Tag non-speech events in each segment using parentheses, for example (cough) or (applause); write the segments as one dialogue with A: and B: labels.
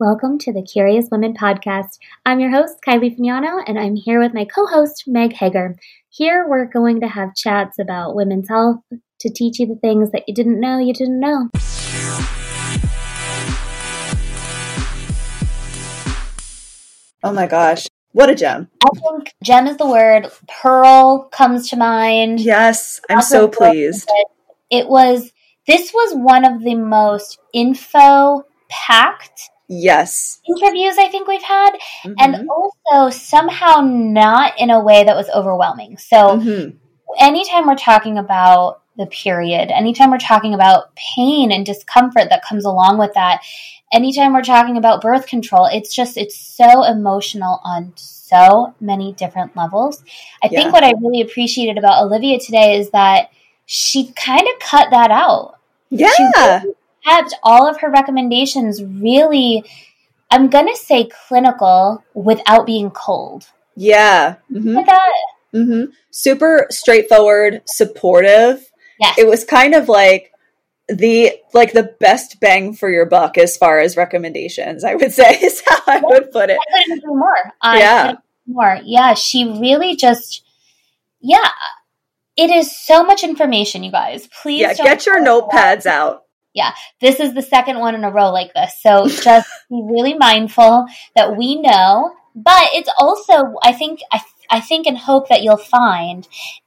A: Welcome to the Curious Women podcast. I'm your host, Kylie Fignano, and I'm here with my co host, Meg Hager. Here we're going to have chats about women's health to teach you the things that you didn't know you didn't know.
B: Oh my gosh. What a gem.
A: I think gem is the word. Pearl comes to mind.
B: Yes, I'm so pleased.
A: It was, this was one of the most info packed
B: Yes.
A: interviews I think we've had, mm-hmm. and also somehow not in a way that was overwhelming. So, mm-hmm. anytime we're talking about the period, anytime we're talking about pain and discomfort that comes along with that, anytime we're talking about birth control, it's just, it's so emotional on so many different levels. I yeah. think what I really appreciated about Olivia today is that she kind of cut that out.
B: Yeah.
A: She kept all of her recommendations really, I'm going to say clinical without being cold.
B: Yeah.
A: Mm-hmm. that.
B: Mm-hmm. Super straightforward, supportive.
A: Yes.
B: It was kind of like the like the best bang for your buck as far as recommendations. I would (laughs) say is how I would put it.
A: I couldn't agree more. I yeah. More. Yeah. She really just. Yeah. It is so much information, you guys. Please.
B: Yeah. Get your notepads out
A: yeah, this is the second one in a row like this. So (laughs) just be really mindful that we know, but it's also, I think, I, I think and hope that you'll find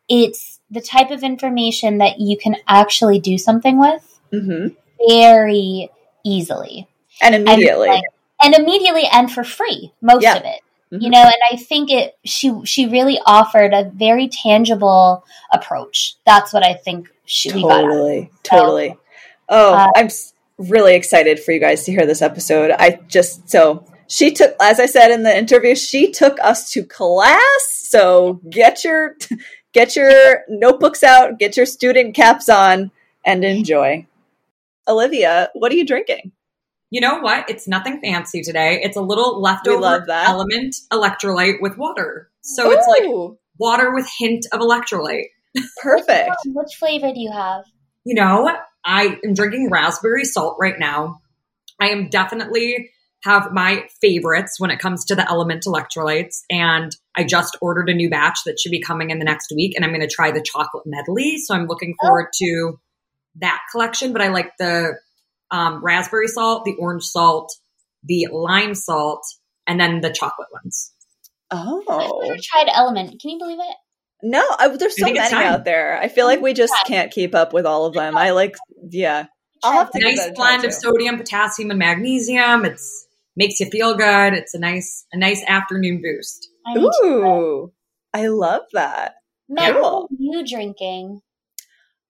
A: it's the type of information that you can actually do something with
B: mm-hmm.
A: very easily
B: and immediately,
A: and, like, and, immediately, and for free, most yeah. of it. Mm-hmm. You know, and I think it she she really offered a very tangible approach. That's what I think she
B: totally, totally. Oh, uh, I'm really excited for you guys to hear this episode. I just so she took as I said in the interview, she took us to class. So get your (laughs) get your notebooks out, get your student caps on and enjoy. Olivia, what are you drinking?
C: You know what? It's nothing fancy today. It's a little leftover element electrolyte with water. So Ooh. it's like water with hint of electrolyte. (laughs)
B: Perfect.
A: Which flavor do you have?
C: You know, I am drinking raspberry salt right now. I am definitely have my favorites when it comes to the LMNT electrolytes. And I just ordered a new batch that should be coming in the next week. And I'm going to try the chocolate medley. So I'm looking forward oh. to that collection. But I like the um, raspberry salt, the orange salt, the lime salt, and then the chocolate ones.
B: Oh.
A: I've never tried LMNT. Can you believe it?
B: No, I, there's so many out there. I feel like we just can't keep up with all of them. I like, yeah.
C: I'll have to nice blend of sodium, potassium, and magnesium. It's makes you feel good. It's a nice, a nice afternoon boost.
B: I Ooh, I love that.
A: Matt, cool. what are you drinking?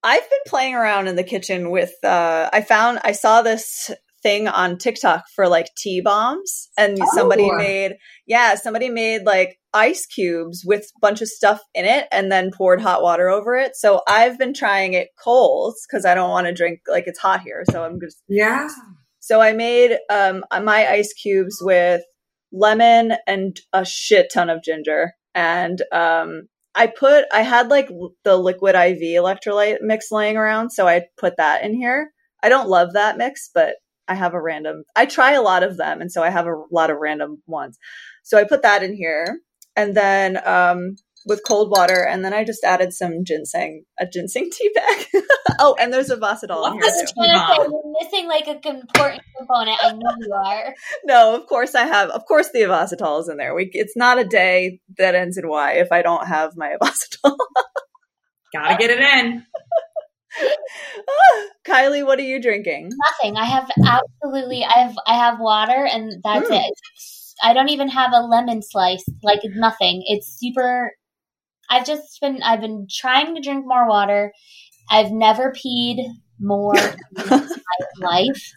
B: I've been playing around in the kitchen with. Uh, I found I saw this thing on TikTok for like tea bombs, and oh. somebody made yeah, somebody made like ice cubes with a bunch of stuff in it and then poured hot water over it. So I've been trying it cold because I don't want to drink like it's hot here. So I'm just
C: yeah.
B: So I made um my ice cubes with lemon and a shit ton of ginger and um I put I had like the liquid IV electrolyte mix laying around, so I put that in here. I don't love that mix, but I have a random. I try a lot of them, and so I have a lot of random ones. So I put that in here, and then um, with cold water, and then I just added some ginseng, a ginseng (laughs) tea bag. oh, and there's Ovasitol in here too.
A: You're missing like a important component. I know you are. (laughs)
B: no, of course I have. Of course the Ovasitol is in there. We, it's not a day that ends in Y if I don't have my (laughs) Ovasitol.
C: Gotta get it in.
B: Kylie, what are you drinking?
A: Nothing. I have absolutely. I have. I have water, and that's mm. it. I don't even have a lemon slice. Like nothing. It's super. I've just been. I've been trying to drink more water. I've never peed more (laughs) in my life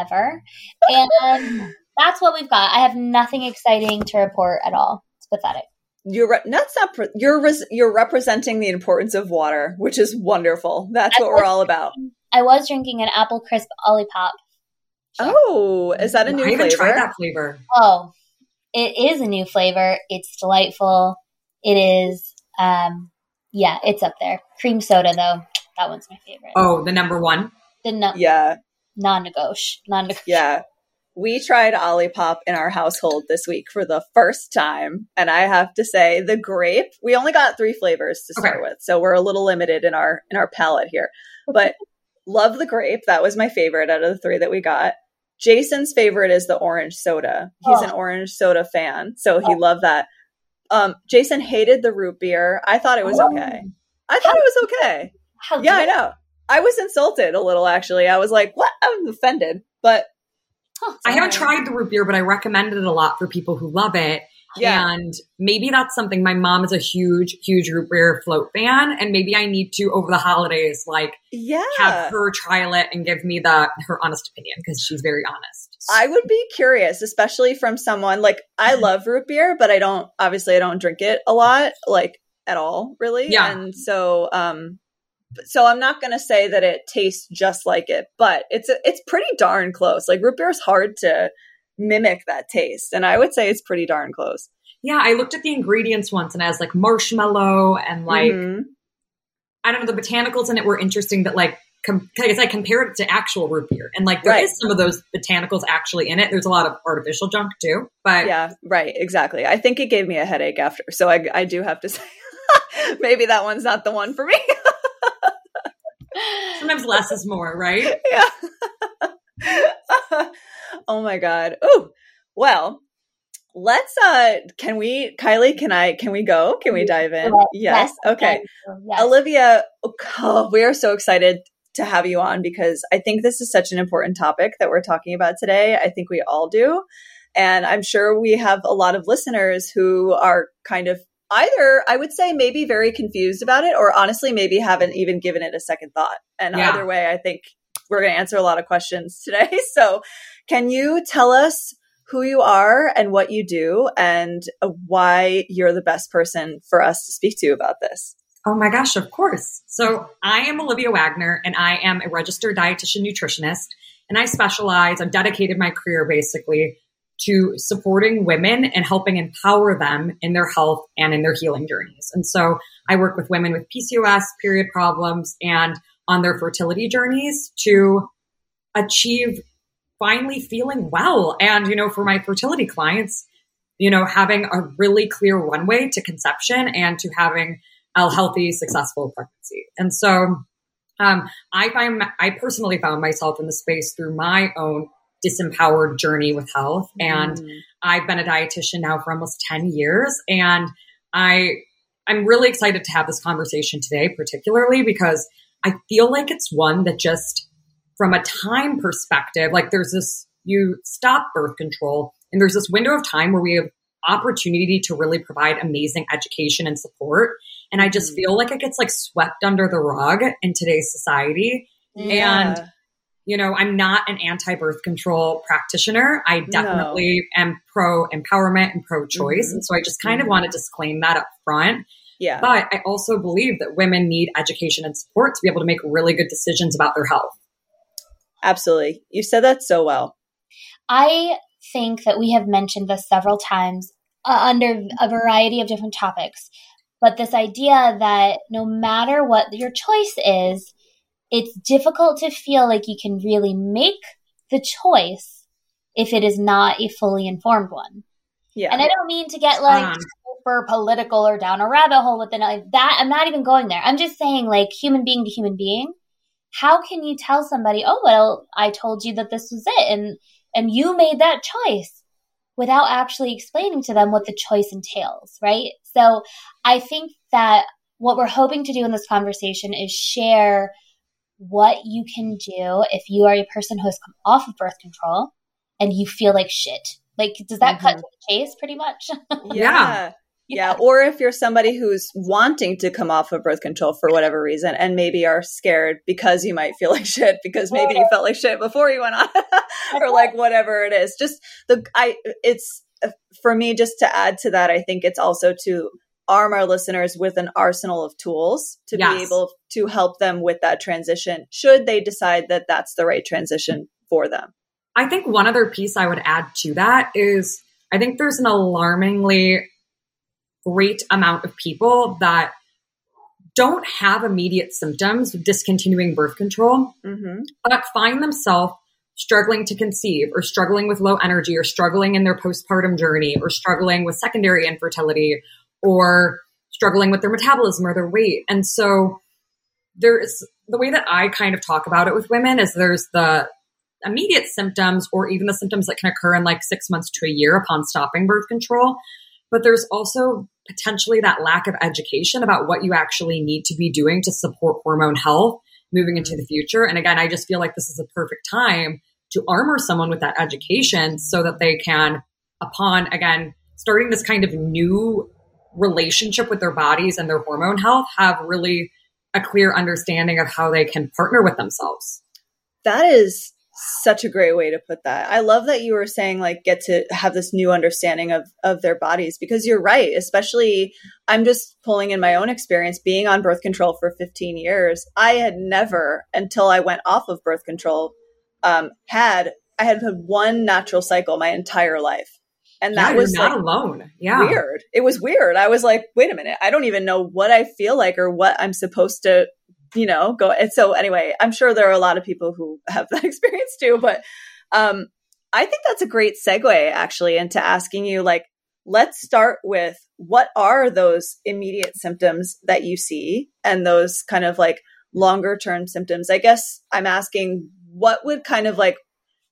A: ever, and that's what we've got. I have nothing exciting to report at all. It's pathetic
B: you're re- that's not pre- you're res- you're representing the importance of water, which is wonderful. That's I what we're all about.
A: I was drinking an apple crisp Olipop.
B: Oh, is that a new I flavor?
C: Tried that flavor.
A: Oh, it is a new flavor. It's delightful. It is. Um, yeah, it's up there. Cream soda though, that one's my favorite.
C: Oh, the number one.
A: The no-
B: yeah
A: non-negotiable. Non-negotiable.
B: Yeah, we tried Olipop in our household this week for the first time. And I have to say the grape, we only got three flavors to start okay. with. So we're a little limited in our in our palate here. But (laughs) love the grape. That was my favorite out of the three that we got. Jason's favorite is the orange soda. He's oh. an orange soda fan. So he oh. loved that. Um, Jason hated the root beer. I thought it was oh. okay. I thought it was okay. How yeah, I know. I was insulted a little actually. I was like, what? I was offended. But
C: I haven't tried the root beer, but I recommended it a lot for people who love it. Yeah. And maybe that's something my mom is a huge, huge root beer float fan. And maybe I need to over the holidays, like yeah. have her trial it and give me the her honest opinion because she's very honest.
B: I would be curious, especially from someone like I mm-hmm. love root beer, but I don't obviously I don't drink it a lot, like at all, really. Yeah. And so um so I'm not going to say that it tastes just like it, but it's a, it's pretty darn close. Like root beer is hard to mimic that taste, and I would say it's pretty darn close.
C: Yeah, I looked at the ingredients once, and it has like marshmallow and like mm-hmm. I don't know the botanicals in it were interesting. That like com- I guess I compared it to actual root beer, and like there right. is some of those botanicals actually in it. There's a lot of artificial junk too, but
B: yeah, right, exactly. I think it gave me a headache after, so I I do have to say (laughs) maybe that one's not the one for me. (laughs)
C: Sometimes less is more, right? (laughs)
B: Yeah. Oh my god. Oh, well, let's uh can we Kylie, can I can we go? Can we dive in? Yes. yes. Okay. Yes. Olivia, oh, we are so excited to have you on because I think this is such an important topic that we're talking about today. I think we all do. And I'm sure we have a lot of listeners who are kind of either I would say maybe very confused about it, or honestly, maybe haven't even given it a second thought. And yeah. either way, I think we're going to answer a lot of questions (laughs) today. So, can you tell us who you are and what you do, and uh, why you're the best person for us to speak to about this?
C: Oh my gosh, of course. So, I am Olivia Wagner, and I am a registered dietitian nutritionist. And I specialize, I've dedicated my career basically to supporting women and helping empower them in their health and in their healing journeys. And so I work with women with PCOS, period problems, and on their fertility journeys to achieve finally feeling well. And, you know, for my fertility clients, you know, having a really clear runway to conception and to having a healthy, successful pregnancy. And so um, I find I personally found myself in the space through my own disempowered journey with health. And mm. I've been a dietitian now for almost 10 years. And I, I'm really excited to have this conversation today, particularly because I feel like it's one that just from a time perspective, like there's this, you stop birth control and there's this window of time where we have opportunity to really provide amazing education and support. And I just mm. feel like it gets like swept under the rug in today's society. Yeah. And you know, I'm not an anti birth control practitioner. I definitely no. am pro empowerment and pro choice. Mm-hmm. And so I just kind mm-hmm. of want to disclaim that up front. Yeah. But I also believe that women need education and support to be able to make really good decisions about their health.
B: Absolutely. You said that so well.
A: I think that we have mentioned this several times uh, under a variety of different topics. But this idea that no matter what your choice is, it's difficult to feel like you can really make the choice if it is not a fully informed one. Yeah. And I don't mean to get like um, super political or down a rabbit hole with it like that. I'm not even going there. I'm just saying like human being to human being. How can you tell somebody, "Oh, well, I told you that this was it and and you made that choice?" without actually explaining to them what the choice entails, right? So, I think that what we're hoping to do in this conversation is share what you can do if you are a person who has come off of birth control and you feel like shit. Like, does that mm-hmm. cut to the chase pretty much? (laughs)
B: yeah. (laughs) Yeah. Or if you're somebody who's wanting to come off of birth control for whatever reason and maybe are scared because you might feel (laughs) like shit because maybe you felt like shit before you went on (laughs) or like whatever it is. Just the, I, it's uh, for me, just to add to that, I think it's also to arm our listeners with an arsenal of tools to yes. be able to help them with that transition should they decide that that's the right transition for them.
C: I think one other piece I would add to that is I think there's an alarmingly great amount of people that don't have immediate symptoms of discontinuing birth control, mm-hmm. but find themselves struggling to conceive or struggling with low energy or struggling in their postpartum journey or struggling with secondary infertility or struggling with their metabolism or their weight. And so there's the way that I kind of talk about it with women is there's the immediate symptoms or even the symptoms that can occur in like six months to a year upon stopping birth control. But there's also potentially that lack of education about what you actually need to be doing to support hormone health moving into the mm-hmm. future. And again, I just feel like this is a perfect time to armor someone with that education so that they can, upon again, starting this kind of new relationship with their bodies and their hormone health, have really a clear understanding of how they can partner with themselves.
B: That is such a great way to put that. I love that you were saying like get to have this new understanding of of their bodies because you're right, especially I'm just pulling in my own experience being on birth control for 15 years. I had never until I went off of birth control um had I had had one natural cycle my entire life. And that
C: yeah,
B: was
C: not
B: like,
C: alone. Yeah.
B: Weird. It was weird. I was like, wait a minute. I don't even know what I feel like or what I'm supposed to you know, go. And so anyway, I'm sure there are a lot of people who have that (laughs) experience too, but um, I think that's a great segue actually into asking you like, let's start with what are those immediate symptoms that you see and those kind of like longer term symptoms. I guess I'm asking what would kind of like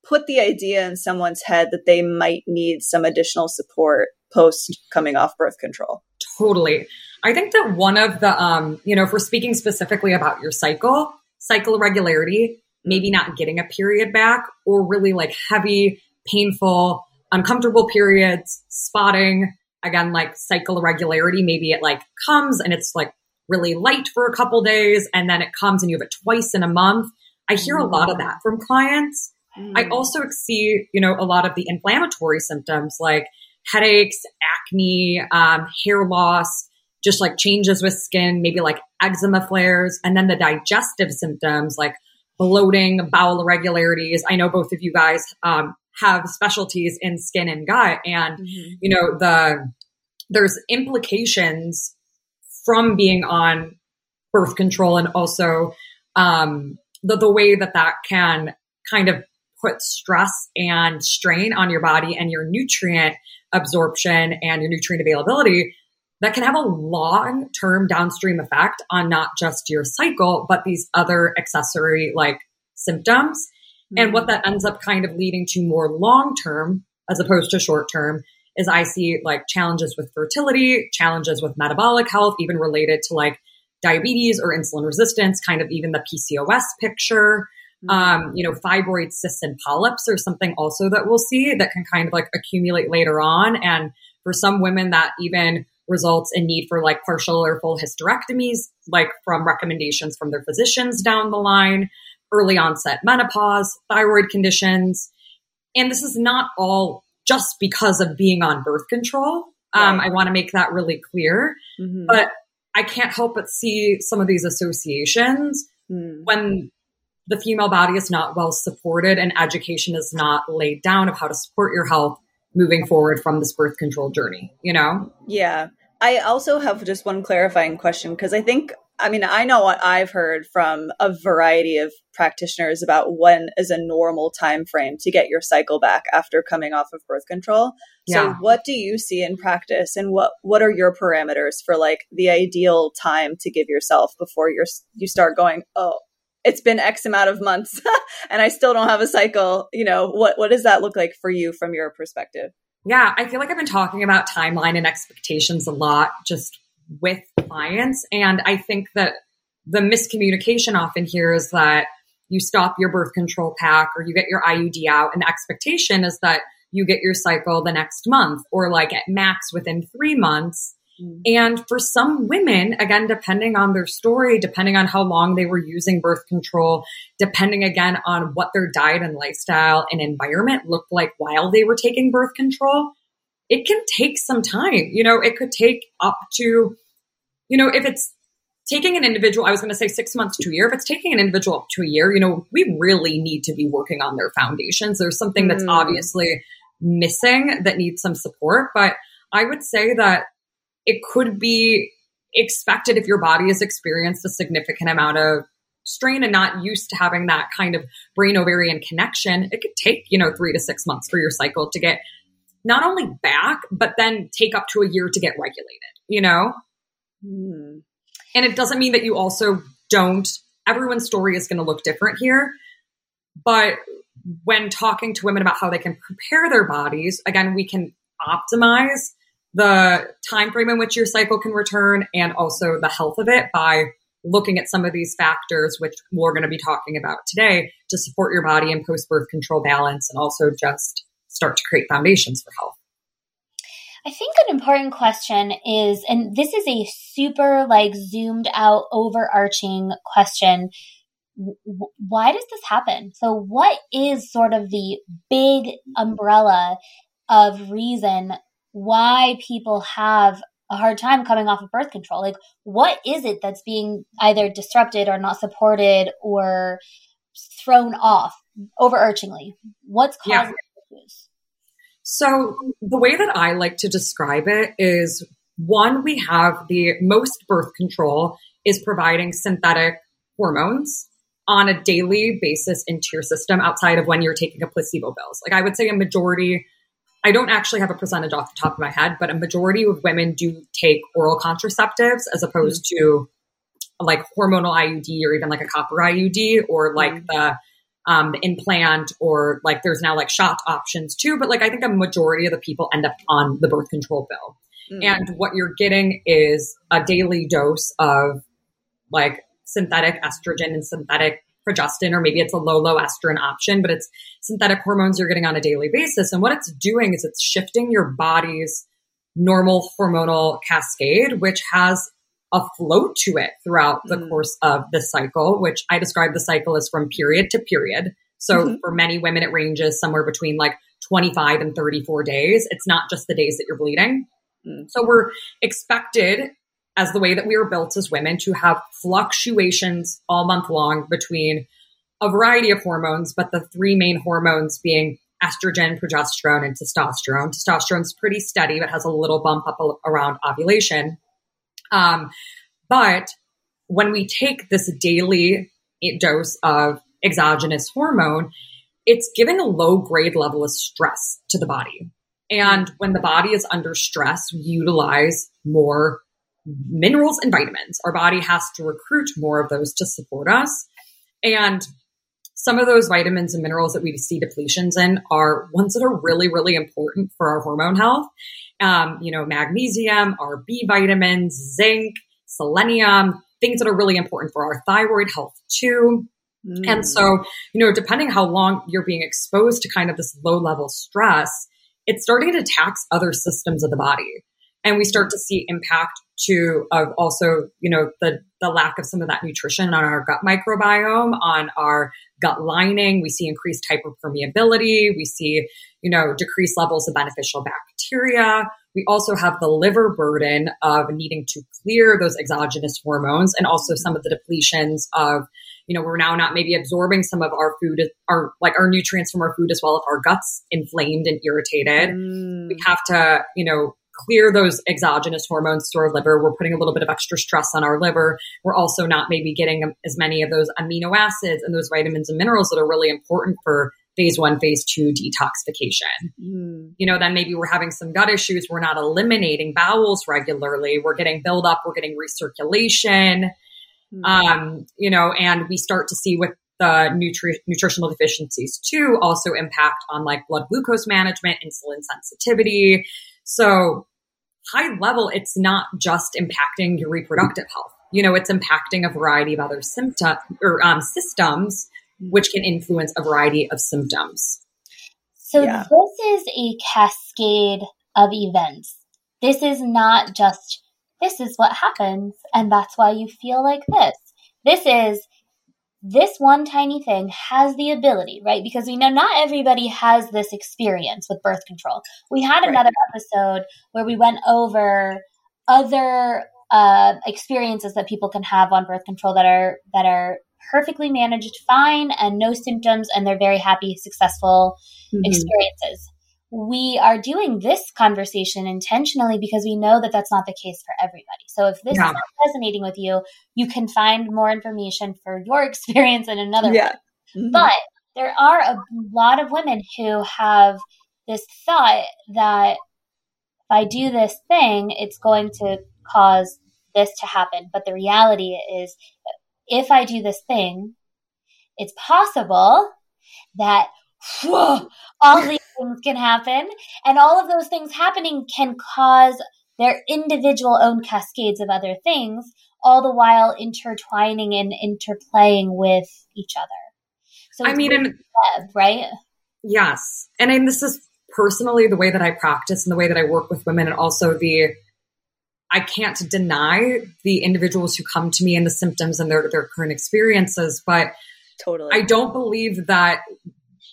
B: put the idea in someone's head that they might need some additional support post coming off birth control.
C: Totally. I think that one of the, um, you know, if we're speaking specifically about your cycle, cycle irregularity, maybe not getting a period back, or really like heavy, painful, uncomfortable periods, spotting, again, like cycle irregularity, maybe it like comes and it's like really light for a couple days and then it comes and you have it twice in a month. I hear a lot of that from clients. Mm. I also see, you know, a lot of the inflammatory symptoms like headaches, acne, um, hair loss, just like changes with skin, maybe like eczema flares, and then the digestive symptoms like bloating, bowel irregularities. I know both of you guys um, have specialties in skin and gut, and mm-hmm. you know the there's implications from being on birth control and also um, the the way that that can kind of put stress and strain on your body and your nutrient absorption and your nutrient availability that can have a long term downstream effect on not just your cycle, but these other accessory like symptoms. Mm-hmm. And what that ends up kind of leading to more long term as opposed to short term is I see like challenges with fertility, challenges with metabolic health, even related to like diabetes or insulin resistance, kind of even the PCOS picture. Mm-hmm. Um, you know, fibroid cysts and polyps are something also that we'll see that can kind of like accumulate later on. And for some women, that even results in need for like partial or full hysterectomies, like from recommendations from their physicians down the line, early onset menopause, thyroid conditions. And this is not all just because of being on birth control. Um, I want to make that really clear. Mm-hmm. But I can't help but see some of these associations mm. when the female body is not well supported and education is not laid down of how to support your health moving forward from this birth control journey, you know?
B: Yeah. I also have just one clarifying question because I think, I mean, I know what I've heard from a variety of practitioners about when is a normal time frame to get your cycle back after coming off of birth control. Yeah. So, what do you see in practice, and what what are your parameters for like the ideal time to give yourself before you're you start going, oh, it's been X amount of months (laughs) and I still don't have a cycle. You know, what what does that look like for you from your perspective?
C: Yeah, I feel like I've been talking about timeline and expectations a lot just with clients. And I think that the miscommunication often here is that you stop your birth control pack or you get your IUD out, and the expectation is that you get your cycle the next month or like at max within three months. Mm. And for some women, again, depending on their story, depending on how long they were using birth control, depending again on what their diet and lifestyle and environment looked like while they were taking birth control, it can take some time. You know, it could take up to, you know, if it's taking an individual, I was going to say six months to a year. If it's taking an individual up to a year, you know, we really need to be working on their foundations. There's something that's mm. obviously missing that needs some support. But I would say that it could be expected if your body has experienced a significant amount of strain and not used to having that kind of brain ovarian connection, it could take, you know, three to six months for your cycle to get not only back, but then take up to a year to get regulated, you know? Mm. And it doesn't mean that you also don't, everyone's story is going to look different here. But when talking to women about how they can prepare their bodies, again, we can optimize the time frame in which your cycle can return and also the health of it by looking at some of these factors, which we're going to be talking about today, to support your body and post birth control balance and also just start to create foundations for health.
A: I think an important question is, and this is a super like zoomed out, overarching question. Why does this happen? So, what is sort of the big umbrella of reason why people have a hard time coming off of birth control. Like, what is it that's being either disrupted or not supported or thrown off overarchingly? What's causing yeah. issues?
C: So, the way that I like to describe it is one, we have the most birth control is providing synthetic hormones on a daily basis into your system outside of when you're taking a placebo pills. Like, I would say a majority I don't actually have a percentage off the top of my head, but a majority of women do take oral contraceptives as opposed mm-hmm. to like hormonal IUD or even like a copper IUD or like mm-hmm. the um, implant or like there's now like shot options too. But like I think a majority of the people end up on the birth control pill. Mm-hmm. And what you're getting is a daily dose of like synthetic estrogen and synthetic progestin, or maybe it's a low, low estrogen option, but it's synthetic hormones you're getting on a daily basis. And what it's doing is it's shifting your body's normal hormonal cascade, which has a flow to it throughout the mm. course of the cycle, which I describe the cycle as from period to period. So mm-hmm. for many women, it ranges somewhere between like 25 and 34 days. It's not just the days that you're bleeding. Mm. So we're expected as the way that we are built as women to have fluctuations all month long between a variety of hormones, but the three main hormones being estrogen, progesterone, and testosterone. Testosterone is pretty steady, but has a little bump up around ovulation. Um, but when we take this daily dose of exogenous hormone, it's giving a low grade level of stress to the body. And when the body is under stress, we utilize more minerals and vitamins. Our body has to recruit more of those to support us. And some of those vitamins and minerals that we see depletions in are ones that are really, really important for our hormone health. Um, you know, magnesium, our B vitamins, zinc, selenium, things that are really important for our thyroid health too. Mm. And so, you know, depending how long you're being exposed to kind of this low level stress, it's starting to tax other systems of the body. And we start to see impact to of also, you know, the the lack of some of that nutrition on our gut microbiome, on our gut lining. We see increased hyperpermeability. We see, you know, decreased levels of beneficial bacteria. We also have the liver burden of needing to clear those exogenous hormones and also some of the depletions of, you know, we're now not maybe absorbing some of our food, our like our nutrients from our food as well if our guts inflamed and irritated. Mm. We have to, you know, clear those exogenous hormones to our liver. We're putting a little bit of extra stress on our liver. We're also not maybe getting as many of those amino acids and those vitamins and minerals that are really important for phase one, phase two detoxification. Mm. You know, then maybe we're having some gut issues. We're not eliminating bowels regularly. We're getting buildup. We're getting recirculation. Mm. Um, you know, and we start to see with the nutri- nutritional deficiencies too also impact on like blood glucose management, insulin sensitivity. So high level, it's not just impacting your reproductive health. You know, it's impacting a variety of other symptoms or um, systems, which can influence a variety of symptoms.
A: So yeah. this is a cascade of events. This is not just this is what happens and that's why you feel like this. This is this one tiny thing has the ability, right? Because we know not everybody has this experience with birth control. We had another episode where we went over other uh, experiences that people can have on birth control that are that are perfectly managed, fine, and no symptoms, and they're very happy, successful mm-hmm. experiences. We are doing this conversation intentionally because we know that that's not the case for everybody. So if this yeah. is resonating with you, you can find more information for your (laughs) experience in another yeah. Mm-hmm. But there are a lot of women who have this thought that if I do this thing, it's going to cause this to happen. But the reality is, if I do this thing, it's possible that whoa, all (laughs) these things can happen. And all of those things happening can cause their individual own cascades of other things, all the while intertwining and interplaying with each other.
C: So I mean, and,
A: web, right?
C: Yes. And I, mean, this is personally the way that I practice and the way that I work with women, and also the I can't deny the individuals who come to me and the symptoms and their their current experiences, but
B: totally,
C: I don't believe that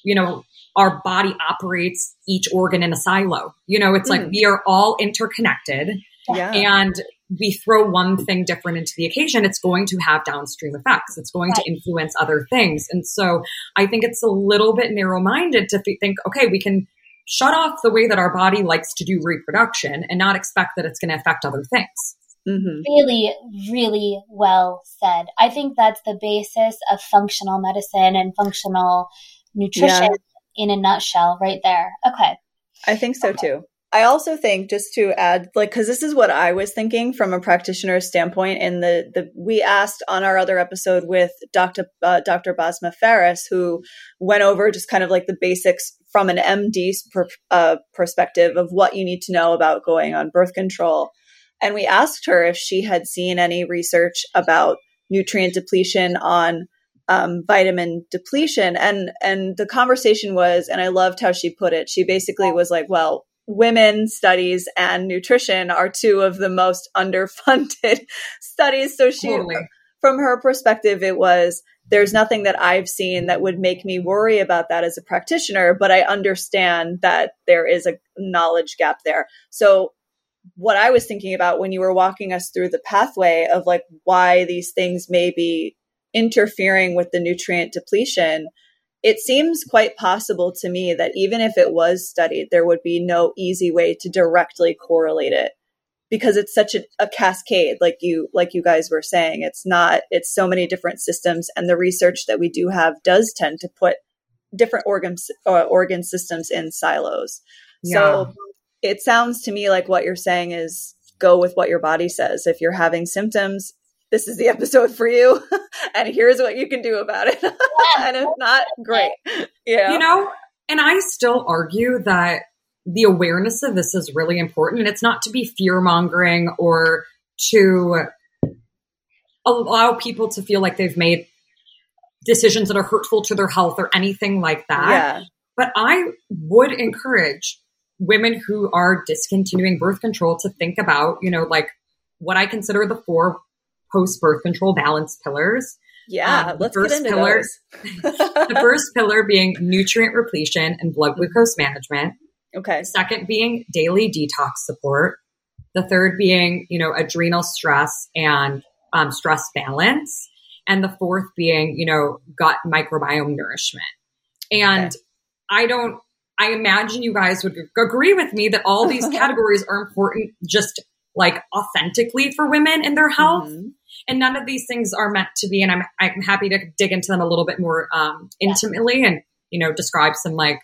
C: you know our body operates each organ in a silo. You know, it's mm. like we are all interconnected, yeah. and we throw one thing different into the occasion, it's going to have downstream effects. It's going right. to influence other things. And so I think it's a little bit narrow minded to think, okay, we can shut off the way that our body likes to do reproduction and not expect that it's going to affect other things.
A: Mm-hmm. Really, really well said. I think that's the basis of functional medicine and functional nutrition yeah. In a nutshell, right there. Okay.
B: I think so okay. too. I also think just to add, like, because this is what I was thinking from a practitioner's standpoint. In the the we asked on our other episode with Dr. Uh, Dr. Basma Ferris who went over just kind of like the basics from an MD's per, uh, perspective of what you need to know about going on birth control. And we asked her if she had seen any research about nutrient depletion on um, vitamin depletion. And and the conversation was, and I loved how she put it. She basically was like, "Well, women studies and nutrition are two of the most underfunded (laughs) studies." So she, totally. from her perspective, it was there's nothing that I've seen that would make me worry about that as a practitioner, but I understand that there is a knowledge gap there. So what I was thinking about when you were walking us through the pathway of like why these things may be interfering with the nutrient depletion, it seems quite possible to me that even if it was studied, there would be no easy way to directly correlate it because it's such a, a, cascade like you like you guys were saying. It's not it's so many different systems and the research that we do have does tend to put different organs uh, organ systems in silos. Yeah. so it sounds to me like what you're saying is go with what your body says. If you're having symptoms this is the episode for you (laughs) and here's what you can do about it (laughs) and if not great
C: yeah you know and i still argue that the awareness of this is really important. And it's not to be fear mongering or to allow people to feel like they've made decisions that are hurtful to their health or anything like that. Yeah. But I would encourage women who are discontinuing birth control to think about, you know, like what I consider the four post birth control balance pillars.
B: Yeah, um, let's first get into
C: pillar, (laughs) the first pillar being nutrient repletion and blood glucose management.
B: Okay.
C: Second being daily detox support. The third being, you know, adrenal stress and um, stress balance. And the fourth being, you know, gut microbiome nourishment. And okay. I don't, I imagine you guys would agree with me that all these (laughs) categories are important just like authentically for women in their health. Mm-hmm. And none of these things are meant to be, and I'm, I'm happy to dig into them a little bit more um, intimately yeah. and, you know, describe some like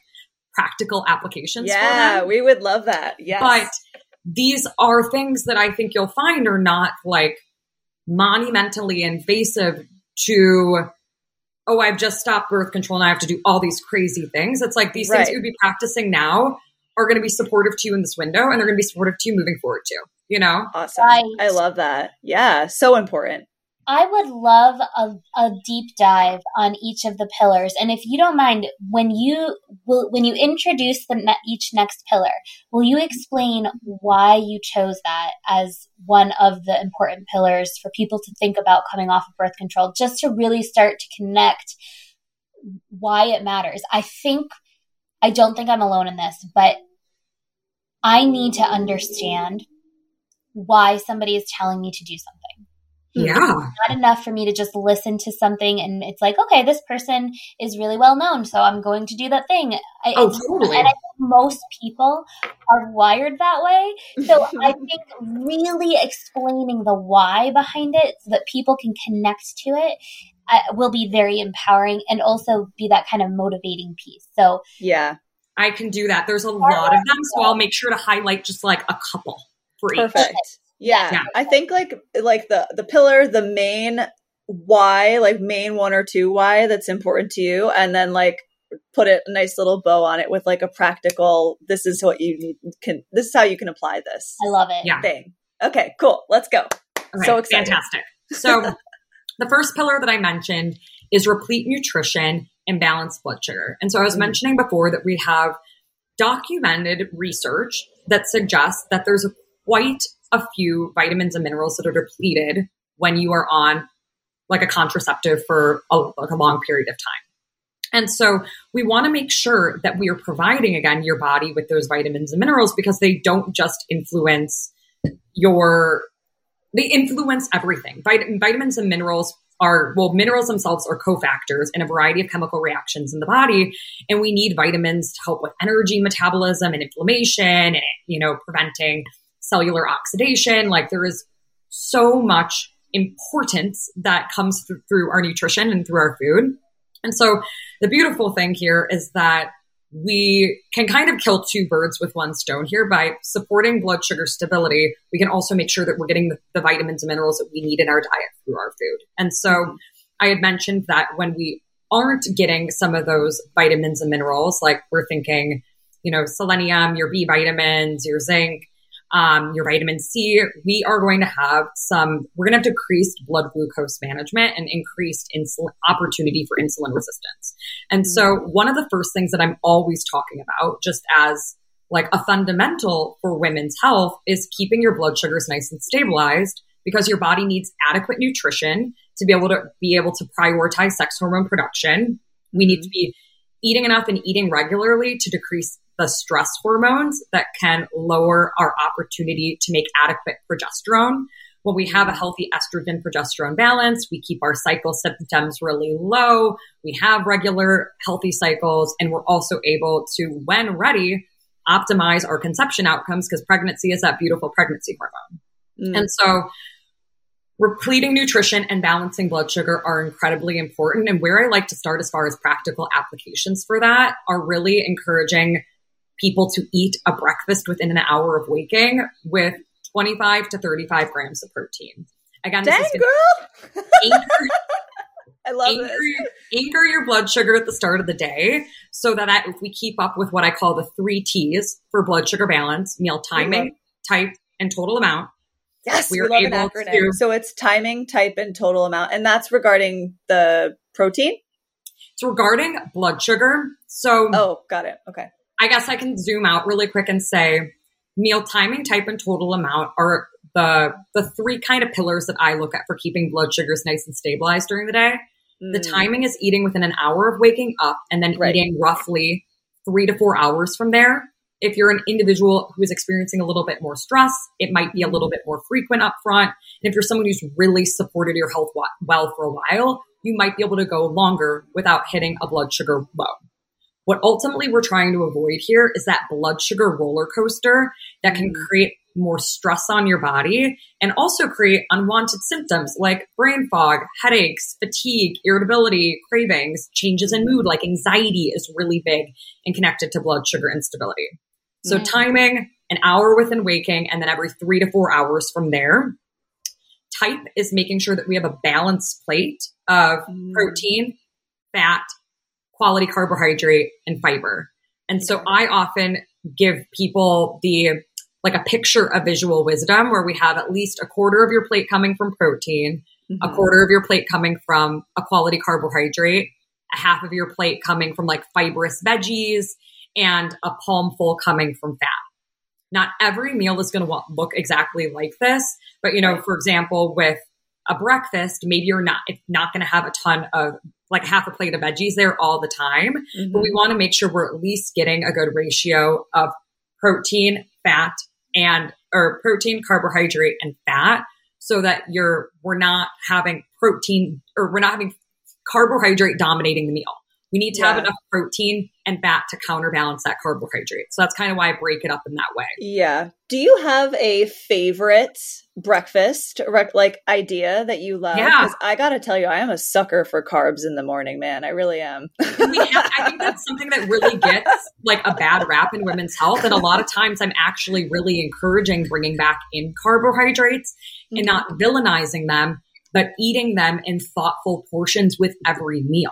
C: practical applications for that.
B: yeah, we would love that. Yes.
C: But these are things that I think you'll find are not like monumentally invasive to oh, I've just stopped birth control and I have to do all these crazy things. It's like these right. things you would be practicing now are going to be supportive to you in this window and they're going to be supportive to you moving forward too, you know?
B: Awesome. Right. I love that. Yeah. So important.
A: I would love a, a deep dive on each of the pillars. And if you don't mind, when you will, when you introduce the ne- each next pillar, will you explain why you chose that as one of the important pillars for people to think about coming off of birth control, just to really start to connect why it matters? I think, I don't think I'm alone in this, but I need to understand why somebody is telling me to do something
C: Yeah.
A: not enough for me to just listen to something and it's like, okay, this person is really well known, so I'm going to do that thing.
C: I, oh, totally.
A: And I think most people are wired that way. So (laughs) I think really explaining the why behind it so that people can connect to it uh, will be very empowering and also be that kind of motivating piece. So,
B: yeah.
C: I can do that. There's a lot of them, so I'll make sure to highlight just like a couple for
B: Perfect. each. Yeah. yeah. I think like like the the pillar, the main why, like main one or two why that's important to you, and then like put it a nice little bow on it with like a practical. This is what you need, can. This is how you can apply this.
A: I love it.
C: Yeah.
B: Thing. Okay. Cool. Let's go. Okay, so excited.
C: Fantastic. So (laughs) the first pillar that I mentioned is replete nutrition and balanced blood sugar. And so I was mm-hmm. mentioning before that we have documented research that suggests that there's quite a few vitamins and minerals that are depleted when you are on like a contraceptive for a, like a long period of time. And so we want to make sure that we are providing again your body with those vitamins and minerals because they don't just influence your they influence everything. Vit- vitamins and minerals are well minerals themselves are cofactors in a variety of chemical reactions in the body and we need vitamins to help with energy metabolism and inflammation and you know preventing cellular oxidation. Like there is so much importance that comes th- through our nutrition and through our food. And so the beautiful thing here is that we can kind of kill two birds with one stone here by supporting blood sugar stability. We can also make sure that we're getting the, the vitamins and minerals that we need in our diet through our food. And so I had mentioned that when we aren't getting some of those vitamins and minerals, like we're thinking, you know, selenium, your B vitamins, your zinc, um, your vitamin C, we are going to have some, we're going to have decreased blood glucose management and increased insulin opportunity for insulin resistance. And mm-hmm. so one of the first things that I'm always talking about, just as like a fundamental for women's health is keeping your blood sugars nice and stabilized because your body needs adequate nutrition to be able to be able to prioritize sex hormone production. We need mm-hmm. to be eating enough and eating regularly to decrease the stress hormones that can lower our opportunity to make adequate progesterone. When we have a healthy estrogen progesterone balance, we keep our cycle symptoms really low. We have regular healthy cycles, and we're also able to, when ready, optimize our conception outcomes because pregnancy is that beautiful pregnancy hormone. Mm. And so, repleting nutrition and balancing blood sugar are incredibly important. And where I like to start as far as practical applications for that are really encouraging people to eat a breakfast within an hour of waking with 25 to 35 grams of protein.
B: Again, Dang, girl. Anchor, (laughs) I love
C: anchor, this. Anchor your blood sugar at the start of the day so that if we keep up with what I call the three T's for blood sugar balance, meal timing, mm-hmm. type, and total amount.
B: Yes, we, we love an acronym. To, so it's timing, type, and total amount. And that's regarding the protein?
C: It's regarding blood sugar. So
B: Oh, got it. Okay.
C: I guess I can zoom out really quick and say meal timing, type, and total amount are the the three kind of pillars that I look at for keeping blood sugars nice and stabilized during the day. Mm. The timing is eating within an hour of waking up and then right. eating roughly three to four hours from there. If you're an individual who is experiencing a little bit more stress, it might be a little bit more frequent up front. And if you're someone who's really supported your health well for a while, you might be able to go longer without hitting a blood sugar low. What ultimately we're trying to avoid here is that blood sugar roller coaster that can mm. create more stress on your body and also create unwanted symptoms like brain fog, headaches, fatigue, irritability, cravings, changes in mood, like anxiety is really big and connected to blood sugar instability. So mm. timing an hour within waking and then every three to four hours from there. Type is making sure that we have a balanced plate of mm. protein, fat, quality carbohydrate and fiber. And so I often give people the like a picture of visual wisdom where we have at least a quarter of your plate coming from protein, mm-hmm. a quarter of your plate coming from a quality carbohydrate, a half of your plate coming from like fibrous veggies, and a palm full coming from fat. Not every meal is going to look exactly like this, but you know, for example, with a breakfast, maybe you're not not going to have a ton of like half a plate of veggies there all the time, mm-hmm. but we want to make sure we're at least getting a good ratio of protein, fat, and or protein, carbohydrate, and fat so that you're we're not having protein or we're not having carbohydrate dominating the meal. We need to yeah. have enough protein and fat to counterbalance that carbohydrate. So that's kind of why I break it up in that way.
B: Yeah. Do you have a favorite breakfast like idea that you love?
C: Yeah.
B: I got to tell you, I am a sucker for carbs in the morning, man. I really am.
C: I think that's something that really gets like a bad rap in women's health. And a lot of times I'm actually really encouraging bringing back in carbohydrates mm-hmm. and not villainizing them, but eating them in thoughtful portions with every meal.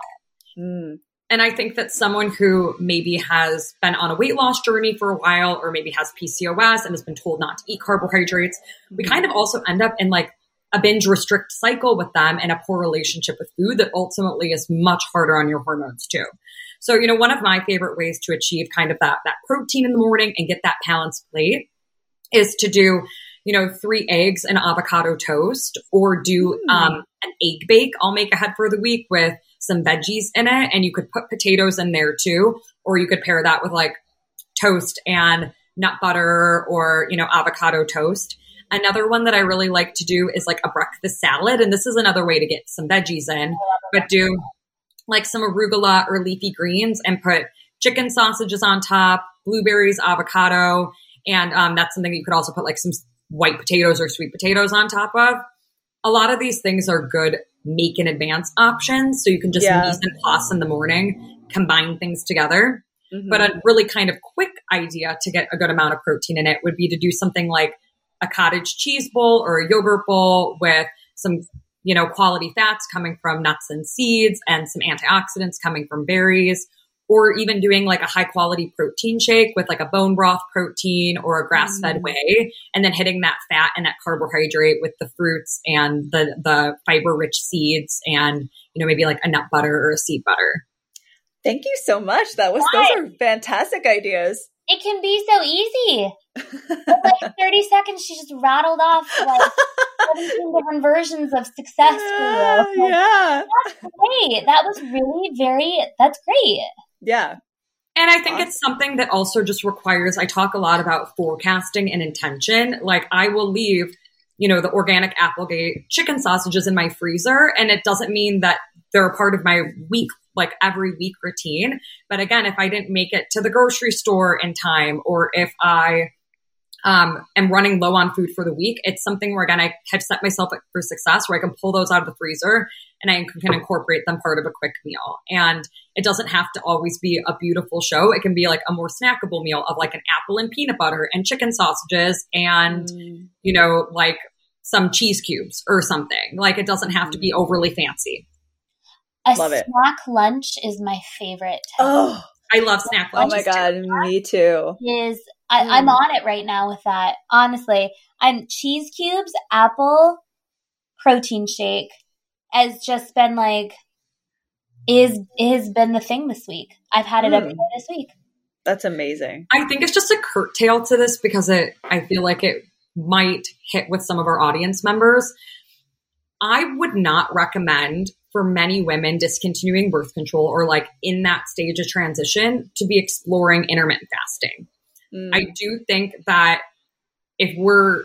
C: Mm. And I think that someone who maybe has been on a weight loss journey for a while, or maybe has PCOS and has been told not to eat carbohydrates, we kind of also end up in like a binge restrict cycle with them and a poor relationship with food that ultimately is much harder on your hormones too. So, you know, one of my favorite ways to achieve kind of that, that protein in the morning and get that balanced plate is to do, you know, three eggs and avocado toast or do mm. um, an egg bake. I'll make ahead for the week with some veggies in it and you could put potatoes in there too or you could pair that with like toast and nut butter or you know avocado toast. Another one that i really like to do is like a breakfast salad and this is another way to get some veggies in but do like some arugula or leafy greens and put chicken sausages on top blueberries avocado and um, that's something you could also put like some white potatoes or sweet potatoes on top of. A lot of these things are good make in advance options. So you can just yeah. use and toss in the morning, combine things together. Mm-hmm. But a really kind of quick idea to get a good amount of protein in it would be to do something like a cottage cheese bowl or a yogurt bowl with some, you know, quality fats coming from nuts and seeds and some antioxidants coming from berries or even doing like a high quality protein shake with like a bone broth protein or a grass fed mm. whey and then hitting that fat and that carbohydrate with the fruits and the the fiber rich seeds and you know maybe like a nut butter or a seed butter
B: thank you so much that was those are fantastic ideas
A: it can be so easy like (laughs) 30 seconds she just rattled off like 17 different versions of success
B: yeah. Like, (laughs) yeah.
A: That's great. That was really very, that's great.
B: Yeah.
C: And I think awesome. it's something that also just requires, I talk a lot about forecasting and intention. Like I will leave, you know, the organic Applegate chicken sausages in my freezer. And it doesn't mean that they're a part of my week, like every week routine. But again, if I didn't make it to the grocery store in time or if I, um, am running low on food for the week, it's something where again I have set myself up for success where I can pull those out of the freezer and I can incorporate them part of a quick meal. And it doesn't have to always be a beautiful show. It can be like a more snackable meal of like an apple and peanut butter and chicken sausages and, mm. you know, like some cheese cubes or something. Like it doesn't have to be overly fancy.
A: A love snack it. lunch is my favorite.
B: Oh,
C: I love snack lunch.
B: Oh my god, too. me too.
A: Is I, mm. I'm on it right now with that. Honestly, I'm cheese cubes, apple, protein shake has just been like is has been the thing this week. I've had it mm. every day this week.
B: That's amazing.
C: I think it's just a curtail to this because it I feel like it might hit with some of our audience members. I would not recommend for many women discontinuing birth control or like in that stage of transition to be exploring intermittent fasting. Mm. I do think that if we're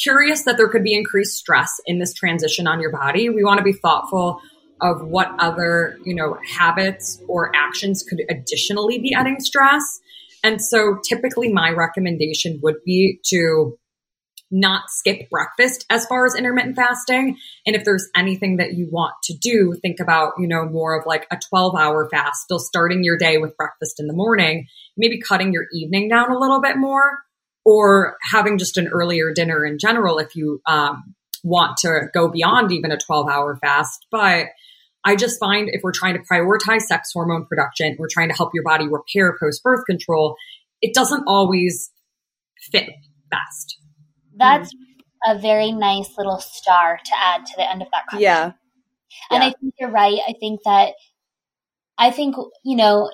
C: curious that there could be increased stress in this transition on your body, we want to be thoughtful of what other, you know, habits or actions could additionally be adding stress. And so typically my recommendation would be to not skip breakfast as far as intermittent fasting. And if there's anything that you want to do, think about, you know, more of like a 12 hour fast, still starting your day with breakfast in the morning, maybe cutting your evening down a little bit more or having just an earlier dinner in general if you um, want to go beyond even a 12 hour fast. But I just find if we're trying to prioritize sex hormone production, we're trying to help your body repair post birth control, it doesn't always fit best.
A: That's a very nice little star to add to the end of that conversation.
B: Yeah.
A: And yeah. I think you're right. I think that, I think, you know,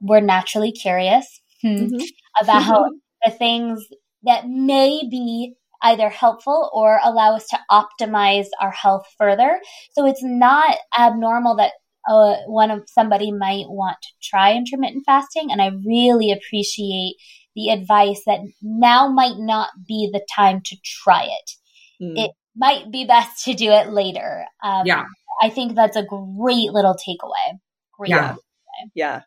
A: we're naturally curious hmm, mm-hmm. about (laughs) the things that may be either helpful or allow us to optimize our health further. So it's not abnormal that uh, one of somebody might want to try intermittent fasting, and I really appreciate the advice that now might not be the time to try it. mm. it might be best to do it later. Um, yeah. I think that's a great little takeaway. Great
B: yeah. Takeaway. Yeah.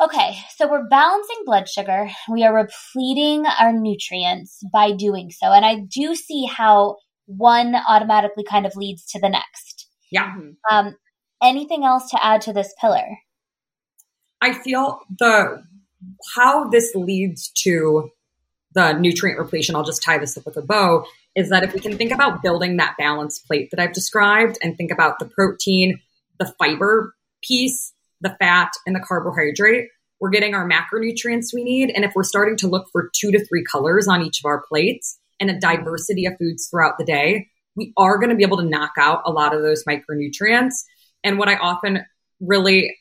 A: Okay, so we're balancing blood sugar. We are repleting our nutrients by doing so. And I do see how one automatically kind of leads to the next.
C: Yeah.
A: Um, anything else to add to this pillar?
C: I feel the how this leads to the nutrient repletion, I'll just tie this up with a bow, is that if we can think about building that balanced plate that I've described and think about the protein, the fiber piece, the fat, and the carbohydrate, we're getting our macronutrients we need. And if we're starting to look for two to three colors on each of our plates and a diversity of foods throughout the day, we are going to be able to knock out a lot of those micronutrients. And what I often really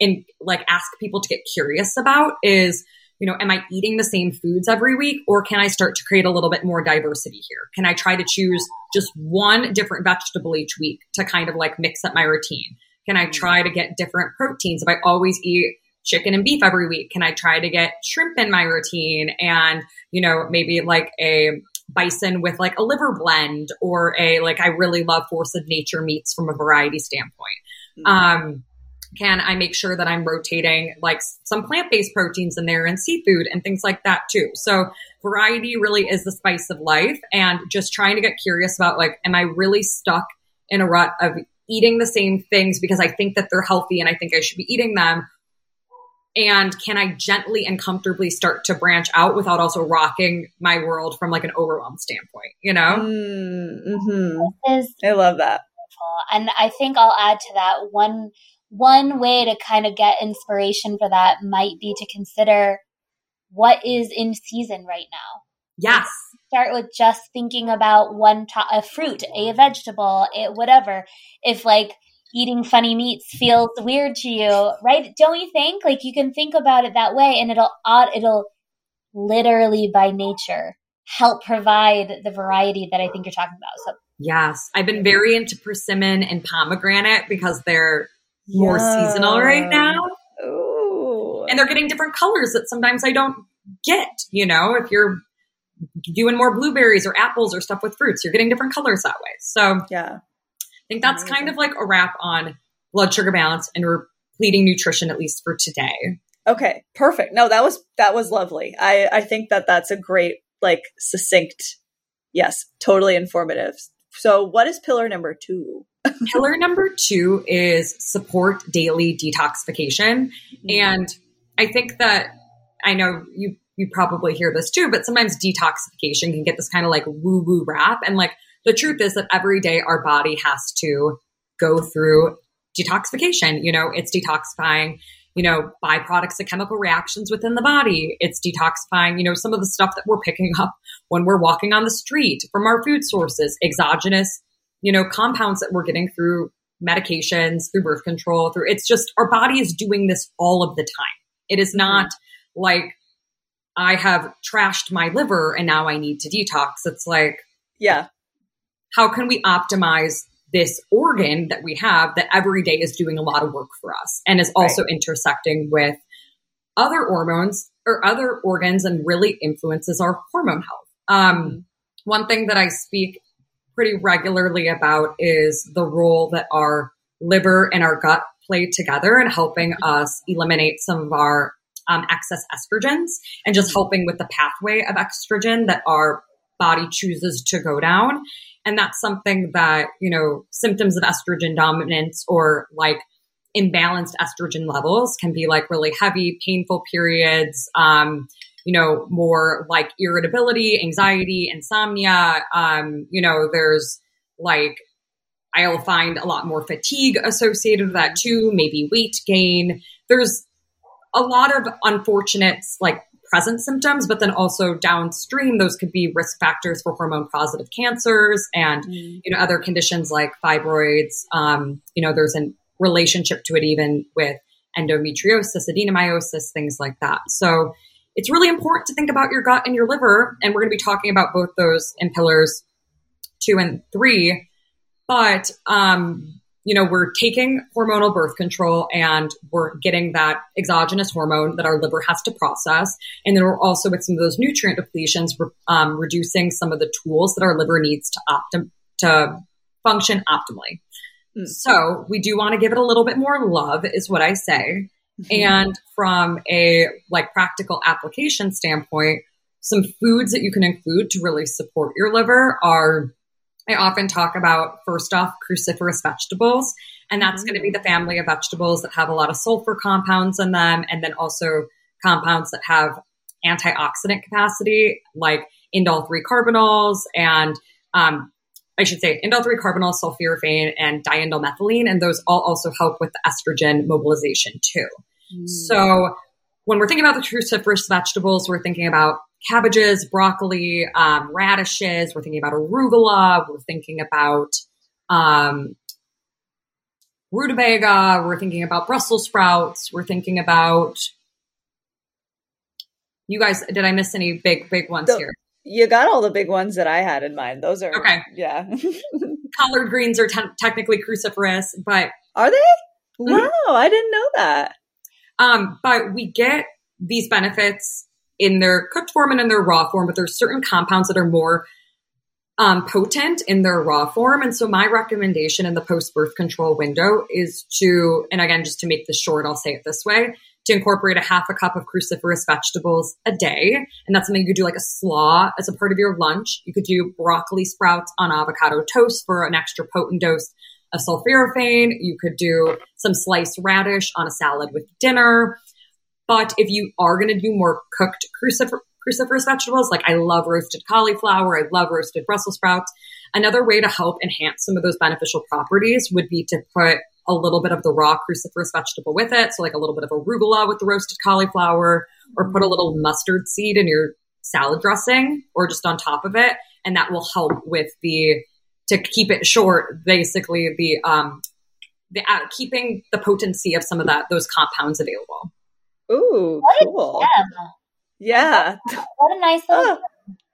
C: in like ask people to get curious about is you know, am I eating the same foods every week or can I start to create a little bit more diversity here? Can I try to choose just one different vegetable each week to kind of like mix up my routine? Can I try to get different proteins? If I always eat chicken and beef every week, can I try to get shrimp in my routine and, you know, maybe like a bison with like a liver blend or a like I really love force of nature meats from a variety standpoint. Mm-hmm. Um can I make sure that I'm rotating like some plant based proteins in there and seafood and things like that too? So variety really is the spice of life and just trying to get curious about like, am I really stuck in a rut of eating the same things because I think that they're healthy and I think I should be eating them? And can I gently and comfortably start to branch out without also rocking my world from like an overwhelm standpoint, you know?
B: Mm-hmm. I love that.
A: And I think I'll add to that one one way to kind of get inspiration for that might be to consider what is in season right now.
C: Yes.
A: Start with just thinking about one to- a fruit, a vegetable, a whatever. If like eating funny meats feels weird to you, right? Don't you think? Like you can think about it that way, and it'll it'll literally by nature help provide the variety that I think you're talking about. So
C: yes, I've been very into persimmon and pomegranate because they're more seasonal right now.
B: Ooh.
C: And they're getting different colors that sometimes I don't get, you know, if you're doing more blueberries or apples or stuff with fruits, you're getting different colors that way. So
B: yeah,
C: I think that's Amazing. kind of like a wrap on blood sugar balance and repleting nutrition, at least for today.
B: Okay, perfect. No, that was that was lovely. I I think that that's a great like succinct. Yes, totally informative. So, what is pillar number two? (laughs)
C: Pillar number two is support daily detoxification. Mm-hmm. And I think that I know you you probably hear this too, but sometimes detoxification can get this kind of like woo woo rap. And like the truth is that every day our body has to go through detoxification. You know, it's detoxifying, you know, byproducts of chemical reactions within the body. It's detoxifying, you know, some of the stuff that we're picking up when we're walking on the street from our food sources, exogenous you know, compounds that we're getting through medications, through birth control, through it's just our body is doing this all of the time. It is not mm-hmm. like I have trashed my liver and now I need to detox. It's like,
B: yeah,
C: how can we optimize this organ that we have that every day is doing a lot of work for us and is also right. intersecting with other hormones or other organs and really influences our hormone health. Um. One thing that I speak pretty regularly about is the role that our liver and our gut play together in helping us eliminate some of our um, excess estrogens and just helping with the pathway of estrogen that our body chooses to go down. And that's something that, you know, symptoms of estrogen dominance or like imbalanced estrogen levels can be like really heavy, painful periods, um, you know, more like irritability, anxiety, insomnia. Um, you know, there's like, I'll find a lot more fatigue associated with that too, maybe weight gain. There's a lot of unfortunate, like, present symptoms, but then also downstream, those could be risk factors for hormone positive cancers and, mm. you know, other conditions like fibroids. Um, you know, there's a relationship to it even with endometriosis, adenomyosis, things like that. So, it's really important to think about your gut and your liver. And we're going to be talking about both those in pillars two and three. But um, you know, we're taking hormonal birth control and we're getting that exogenous hormone that our liver has to process. And then we're also with some of those nutrient depletions, we're um, reducing some of the tools that our liver needs to optim- to function optimally. Mm. So we do want to give it a little bit more love is what I say. Mm-hmm. And from a like practical application standpoint, some foods that you can include to really support your liver are I often talk about first off cruciferous vegetables, and that's mm-hmm. going to be the family of vegetables that have a lot of sulfur compounds in them, and then also compounds that have antioxidant capacity, like indole 3 carbonyls and um, I should say indole 3 carbinol, sulforaphane, and diindolylmethylene, and those all also help with the estrogen mobilization too. Mm. So when we're thinking about the cruciferous vegetables, we're thinking about cabbages, broccoli, um, radishes. We're thinking about arugula. We're thinking about um, rutabaga. We're thinking about Brussels sprouts. We're thinking about. You guys, did I miss any big, big ones the, here?
B: You got all the big ones that I had in mind. Those are
C: okay.
B: Yeah, (laughs)
C: collard greens are te- technically cruciferous, but
B: are they? Mm-hmm. Wow, I didn't know that.
C: Um, but we get these benefits in their cooked form and in their raw form, but there's certain compounds that are more um, potent in their raw form. And so my recommendation in the post birth control window is to, and again, just to make this short, I'll say it this way, to incorporate a half a cup of cruciferous vegetables a day. And that's something you could do like a slaw as a part of your lunch. You could do broccoli sprouts on avocado toast for an extra potent dose of sulforaphane. You could do some sliced radish on a salad with dinner. But if you are going to do more cooked crucifer- cruciferous vegetables, like I love roasted cauliflower, I love roasted Brussels sprouts. Another way to help enhance some of those beneficial properties would be to put a little bit of the raw cruciferous vegetable with it. So, like a little bit of arugula with the roasted cauliflower, or put a little mustard seed in your salad dressing or just on top of it. And that will help with the, to keep it short, basically, the, um, the uh, keeping the potency of some of that, those compounds available.
B: Ooh, what cool. Yeah.
A: What a nice little.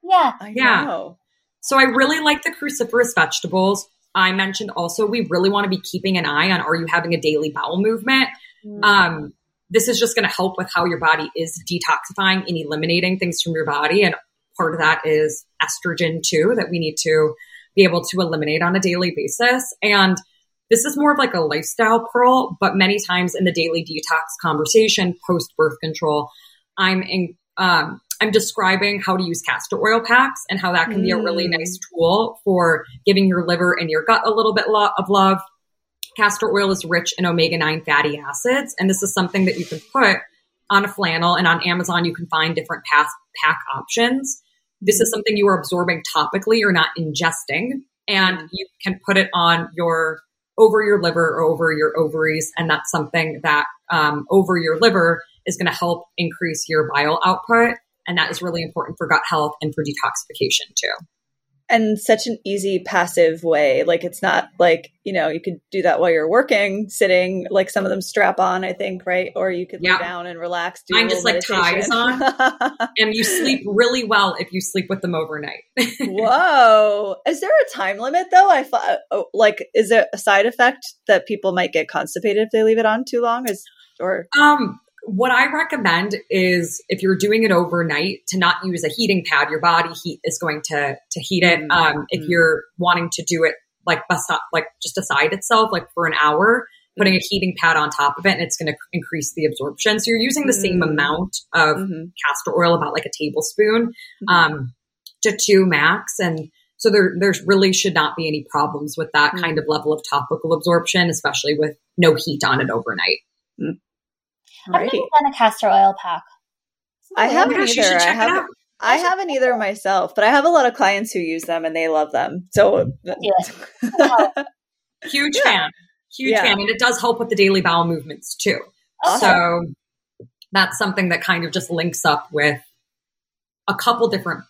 A: Yeah.
C: I yeah. Know. So I really like the cruciferous vegetables. I mentioned also we really want to be keeping an eye on are you having a daily bowel movement? Mm. Um, this is just going to help with how your body is detoxifying and eliminating things from your body. And part of that is estrogen too, that we need to be able to eliminate on a daily basis. And this is more of like a lifestyle pearl, but many times in the daily detox conversation post birth control, I'm in, um, I'm describing how to use castor oil packs and how that can mm. be a really mm. nice tool for giving your liver and your gut a little bit lo- of love. Castor oil is rich in omega 9 fatty acids, and this is something that you can put on a flannel and on Amazon you can find different pack, pack options. This is something you are absorbing topically or not ingesting, and mm. you can put it on your over your liver or over your ovaries. And that's something that um, over your liver is going to help increase your bile output. And that is really important for gut health and for detoxification too.
B: And such an easy passive way. Like it's not like you know you could do that while you're working sitting like some of them strap on i think right? Or you could yeah. lay down and relax
C: do mine just like ties on. (laughs) And you sleep really well if you sleep with them overnight. (laughs)
B: Whoa. Is there a time limit though? I thought oh, like is there a side effect that people might get constipated if they leave it on too long? Is or
C: um what I recommend is if you're doing it overnight to not use a heating pad. Your body heat is going to to heat it. Mm-hmm. Um, if mm-hmm. you're wanting to do it like like just aside itself, like for an hour, putting a heating pad on top of it, and it's going to increase the absorption. So you're using the same mm-hmm. amount of mm-hmm. castor oil, about like a tablespoon, mm-hmm. um, to two max, and so there there's really should not be any problems with that mm-hmm. kind of level of topical absorption, especially with no heat on it overnight.
A: I've never done a castor oil pack.
B: I haven't either. I haven't. I haven't either myself, but I have a lot of clients who use them and they love them. So, (laughs)
C: huge yeah. fan, huge yeah. fan, and it does help with the daily bowel movements too. Awesome. So that's something that kind of just links up with a couple different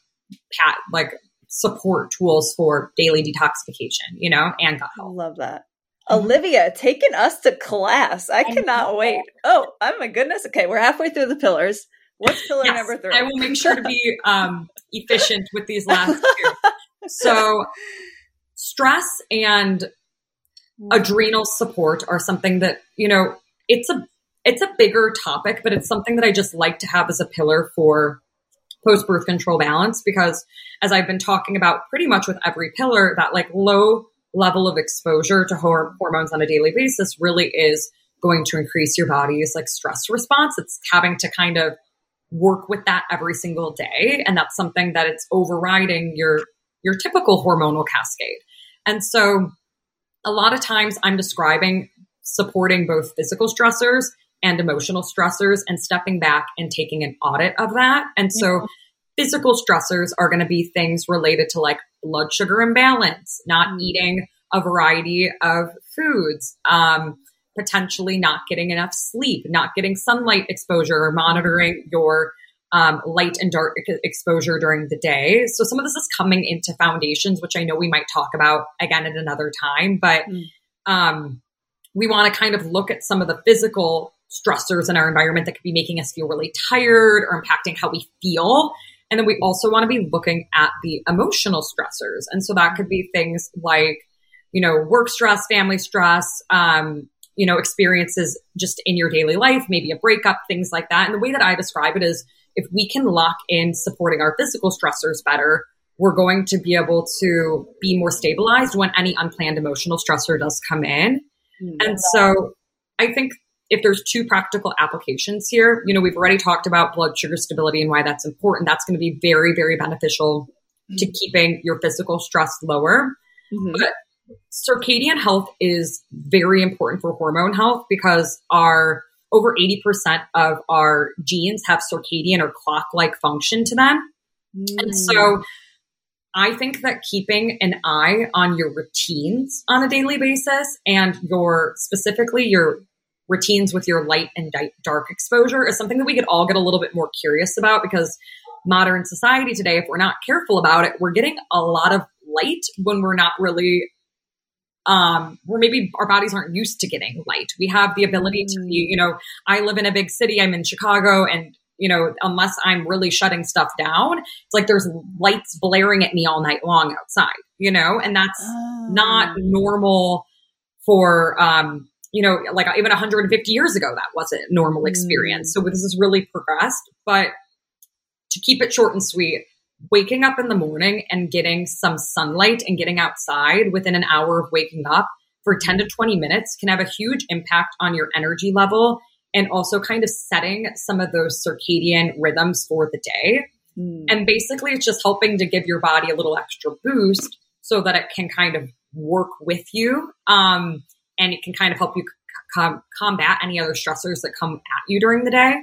C: pat like support tools for daily detoxification, you know, and gut health.
B: Love that. Mm-hmm. Olivia taking us to class. I cannot wait. Oh, oh my goodness. Okay, we're halfway through the pillars. What's pillar yes, number three?
C: I will make sure to be (laughs) um, efficient with these last two. So, stress and mm. adrenal support are something that, you know, it's a it's a bigger topic, but it's something that I just like to have as a pillar for post birth control balance because as I've been talking about pretty much with every pillar, that like low level of exposure to hormones on a daily basis really is going to increase your body's like stress response. It's having to kind of work with that every single day. And that's something that it's overriding your your typical hormonal cascade. And so a lot of times I'm describing supporting both physical stressors and emotional stressors and stepping back and taking an audit of that. And so yeah. Physical stressors are going to be things related to like blood sugar imbalance, not mm-hmm. eating a variety of foods, um, potentially not getting enough sleep, not getting sunlight exposure, or monitoring your um, light and dark exposure during the day. So some of this is coming into foundations, which I know we might talk about again at another time, but mm. um, we want to kind of look at some of the physical stressors in our environment that could be making us feel really tired or impacting how we feel. And then we also want to be looking at the emotional stressors. And so that could be things like, you know, work stress, family stress, um, you know, experiences just in your daily life, maybe a breakup, things like that. And the way that I describe it is if we can lock in supporting our physical stressors better, we're going to be able to be more stabilized when any unplanned emotional stressor does come in. Mm-hmm. And so I think if there's two practical applications here, you know, we've already talked about blood sugar stability and why that's important. That's going to be very, very beneficial mm-hmm. to keeping your physical stress lower. Mm-hmm. But circadian health is very important for hormone health because our over 80% of our genes have circadian or clock like function to them. Mm. And so I think that keeping an eye on your routines on a daily basis and your specifically your routines with your light and dark exposure is something that we could all get a little bit more curious about because modern society today, if we're not careful about it, we're getting a lot of light when we're not really um, where maybe our bodies aren't used to getting light. We have the ability to be, you know, I live in a big city, I'm in Chicago, and, you know, unless I'm really shutting stuff down, it's like there's lights blaring at me all night long outside, you know, and that's oh. not normal for, um, you know, like even 150 years ago, that wasn't normal experience. Mm. So this has really progressed. But to keep it short and sweet, waking up in the morning and getting some sunlight and getting outside within an hour of waking up for 10 to 20 minutes can have a huge impact on your energy level and also kind of setting some of those circadian rhythms for the day. Mm. And basically, it's just helping to give your body a little extra boost so that it can kind of work with you. Um, and it can kind of help you com- combat any other stressors that come at you during the day.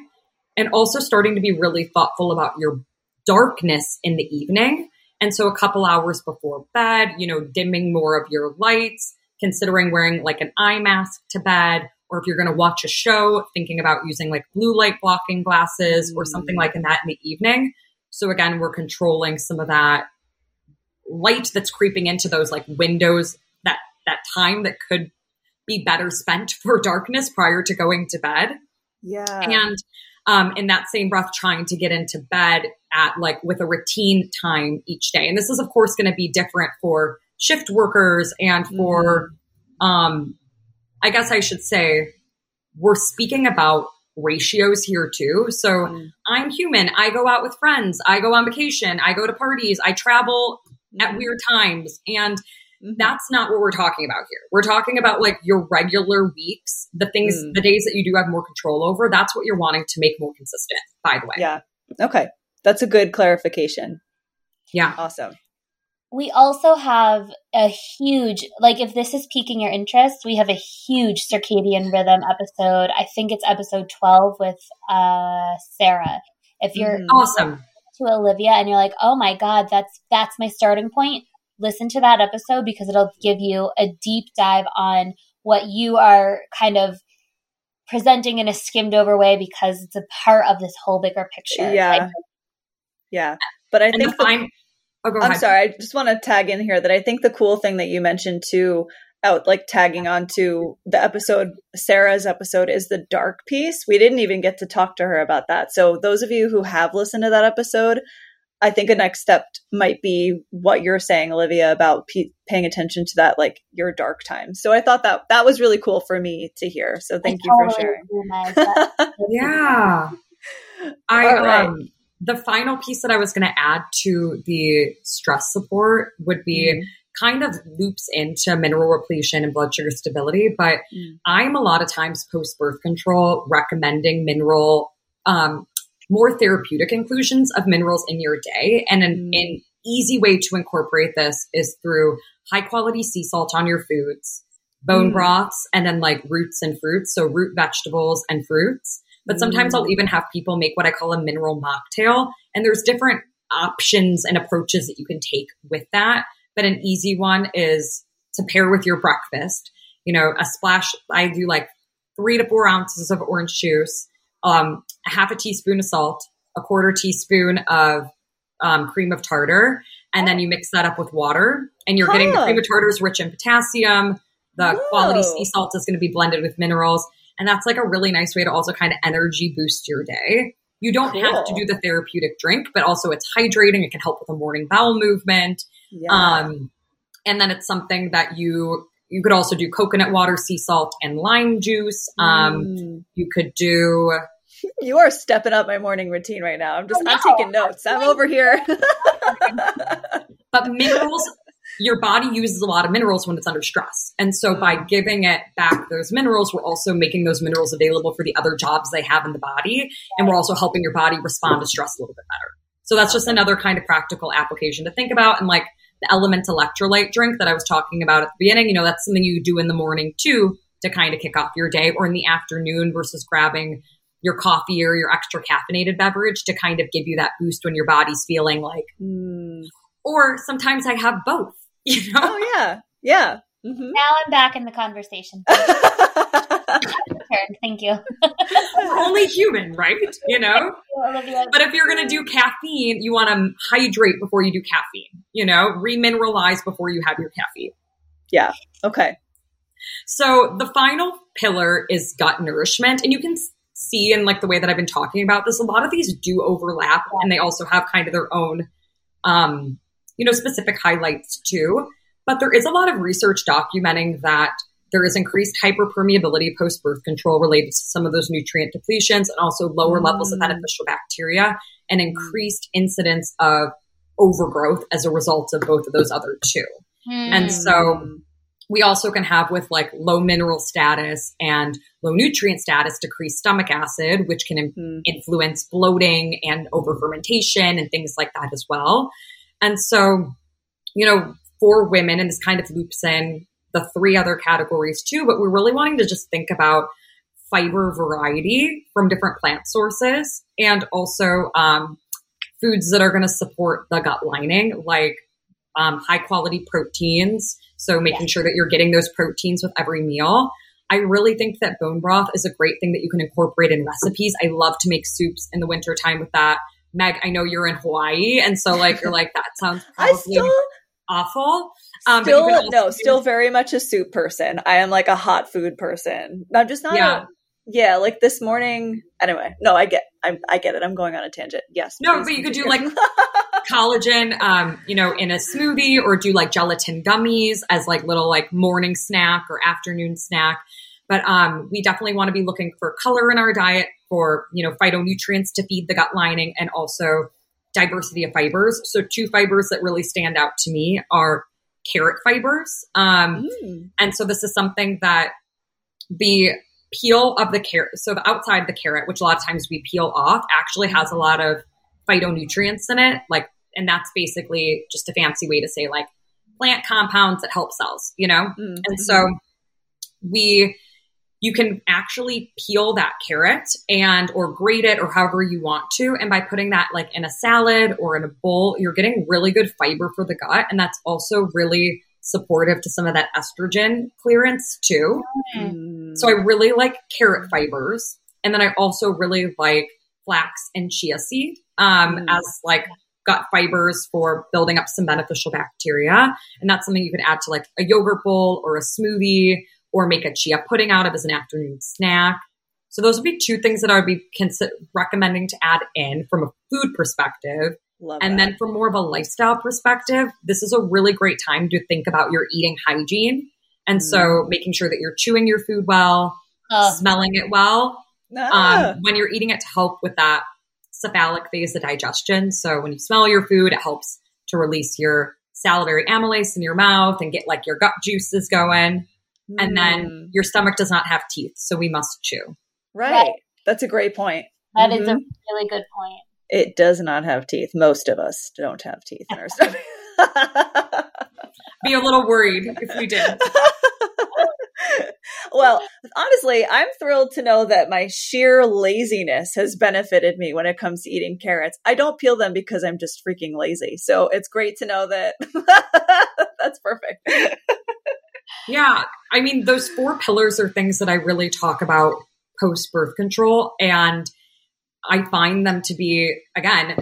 C: And also starting to be really thoughtful about your darkness in the evening. And so a couple hours before bed, you know, dimming more of your lights, considering wearing like an eye mask to bed, or if you're going to watch a show, thinking about using like blue light blocking glasses or something mm. like that in the evening. So again, we're controlling some of that light that's creeping into those like windows that that time that could be better spent (laughs) for darkness prior to going to bed.
B: Yeah.
C: And um, in that same breath, trying to get into bed at like with a routine time each day. And this is, of course, going to be different for shift workers and for, mm-hmm. um, I guess I should say, we're speaking about ratios here too. So mm. I'm human. I go out with friends. I go on vacation. I go to parties. I travel at weird times. And Mm-hmm. That's not what we're talking about here. We're talking about like your regular weeks, the things, mm. the days that you do have more control over. That's what you're wanting to make more consistent, by the way.
B: Yeah. Okay. That's a good clarification.
C: Yeah.
B: Awesome.
A: We also have a huge, like, if this is piquing your interest, we have a huge circadian rhythm episode. I think it's episode 12 with uh, Sarah. If you're
C: mm. awesome
A: to Olivia and you're like, oh my God, that's, that's my starting point listen to that episode because it'll give you a deep dive on what you are kind of presenting in a skimmed over way because it's a part of this whole bigger picture.
B: Yeah. yeah. But I and think the, the oh, I'm sorry, I just want to tag in here that I think the cool thing that you mentioned too out like tagging on to the episode Sarah's episode is the dark piece. We didn't even get to talk to her about that. So those of you who have listened to that episode, I think a next step might be what you're saying, Olivia, about p- paying attention to that, like your dark time. So I thought that that was really cool for me to hear. So thank I you totally for
C: sharing. (laughs) yeah. I right. um the final piece that I was going to add to the stress support would be mm. kind of loops into mineral repletion and blood sugar stability. But mm. I'm a lot of times post birth control recommending mineral um, more therapeutic inclusions of minerals in your day. And an, mm. an easy way to incorporate this is through high quality sea salt on your foods, bone mm. broths, and then like roots and fruits. So root vegetables and fruits. But sometimes mm. I'll even have people make what I call a mineral mocktail. And there's different options and approaches that you can take with that. But an easy one is to pair with your breakfast. You know, a splash, I do like three to four ounces of orange juice, um, a half a teaspoon of salt, a quarter teaspoon of um, cream of tartar, and then you mix that up with water, and you're huh. getting the cream of tartar is rich in potassium. The Whoa. quality sea salt is going to be blended with minerals, and that's like a really nice way to also kind of energy boost your day. You don't cool. have to do the therapeutic drink, but also it's hydrating. It can help with the morning bowel movement. Yeah. Um, and then it's something that you you could also do coconut water, sea salt, and lime juice. Um, mm. You could do. (laughs)
B: You are stepping up my morning routine right now. I'm just, I'm taking notes. I'm over here. (laughs)
C: but minerals, your body uses a lot of minerals when it's under stress. And so by mm. giving it back those minerals, we're also making those minerals available for the other jobs they have in the body. And we're also helping your body respond to stress a little bit better. So that's just another kind of practical application to think about. And like the LMNT electrolyte drink that I was talking about at the beginning, you know, that's something you do in the morning too to kind of kick off your day or in the afternoon versus grabbing your coffee or your extra caffeinated beverage to kind of give you that boost when your body's feeling like, mm. or sometimes I have both, (laughs) you know?
B: Oh, yeah. Yeah.
A: Mm-hmm. Now I'm back in the conversation. (laughs) Thank you.
C: We're only human, right? You know? (laughs) But if you're going to do caffeine, you want to hydrate before you do caffeine, you know, remineralize before you have your caffeine.
B: Yeah. Okay.
C: So the final pillar is gut nourishment. And you can see in like the way that I've been talking about this, a lot of these do overlap and they also have kind of their own, um, you know, specific highlights too. But there is a lot of research documenting that there is increased hyperpermeability post birth control related to some of those nutrient depletions and also lower mm. levels of beneficial bacteria and increased incidence of overgrowth as a result of both of those other two. Mm. And so we also can have with like low mineral status and low nutrient status decreased stomach acid, which can mm. influence bloating and over fermentation and things like that as well. And so, you know, for women, and this kind of loops in the three other categories too, but we're really wanting to just think about fiber variety from different plant sources and also um, foods that are going to support the gut lining, like um, high quality proteins. So making sure that you're getting those proteins with every meal. I really think that bone broth is a great thing that you can incorporate in recipes. I love to make soups in the wintertime with that. Meg, I know you're in Hawaii, and so like you're like that sounds (laughs) probably still, awful.
B: Um, still, no, still very much a soup person. I am like a hot food person. I'm just not. Yeah. A, yeah, like this morning. Anyway, no, I get, I'm, I get it. I'm going on a tangent. Yes.
C: No, but you could do like (laughs) collagen, um, you know, in a smoothie, or do like gelatin gummies as like little like morning snack or afternoon snack. But um, we definitely want to be looking for color in our diet for you know phytonutrients to feed the gut lining, and also diversity of fibers. So two fibers that really stand out to me are carrot fibers. Um, mm. And so this is something that the peel of the carrot, so the outside the carrot, which a lot of times we peel off, actually has a lot of phytonutrients in it. Like, and that's basically just a fancy way to say like plant compounds that help cells, you know? Mm-hmm. And so we you can actually peel that carrot and or grate it or however you want to and by putting that like in a salad or in a bowl you're getting really good fiber for the gut and that's also really supportive to some of that estrogen clearance too mm. so i really like carrot fibers and then i also really like flax and chia seed um, mm. as like gut fibers for building up some beneficial bacteria and that's something you can add to like a yogurt bowl or a smoothie or make a chia pudding out of as an afternoon snack. So those would be two things that I would be consider- recommending to add in from a food perspective. Love and that. then from more of a lifestyle perspective, this is a really great time to think about your eating hygiene. And mm. so making sure that you're chewing your food well, uh. smelling it well, ah. um, when you're eating it to help with that cephalic phase of digestion. So when you smell your food, it helps to release your salivary amylase in your mouth and get like your gut juices going. Mm. And then mm. your stomach does not have teeth, so we must chew.
B: Right. right. That's a great point.
A: That mm-hmm. is a really good point.
B: It does not have teeth. Most of us don't have teeth in our stomach. (laughs)
C: Be a little worried if we did. (laughs) (laughs)
B: well, honestly, I'm thrilled to know that my sheer laziness has benefited me when it comes to eating carrots. I don't peel them because I'm just freaking lazy. So it's great to know that (laughs) that's perfect.
C: yeah. I mean, those four pillars are things that I really talk about post birth control. And I find them to be, again,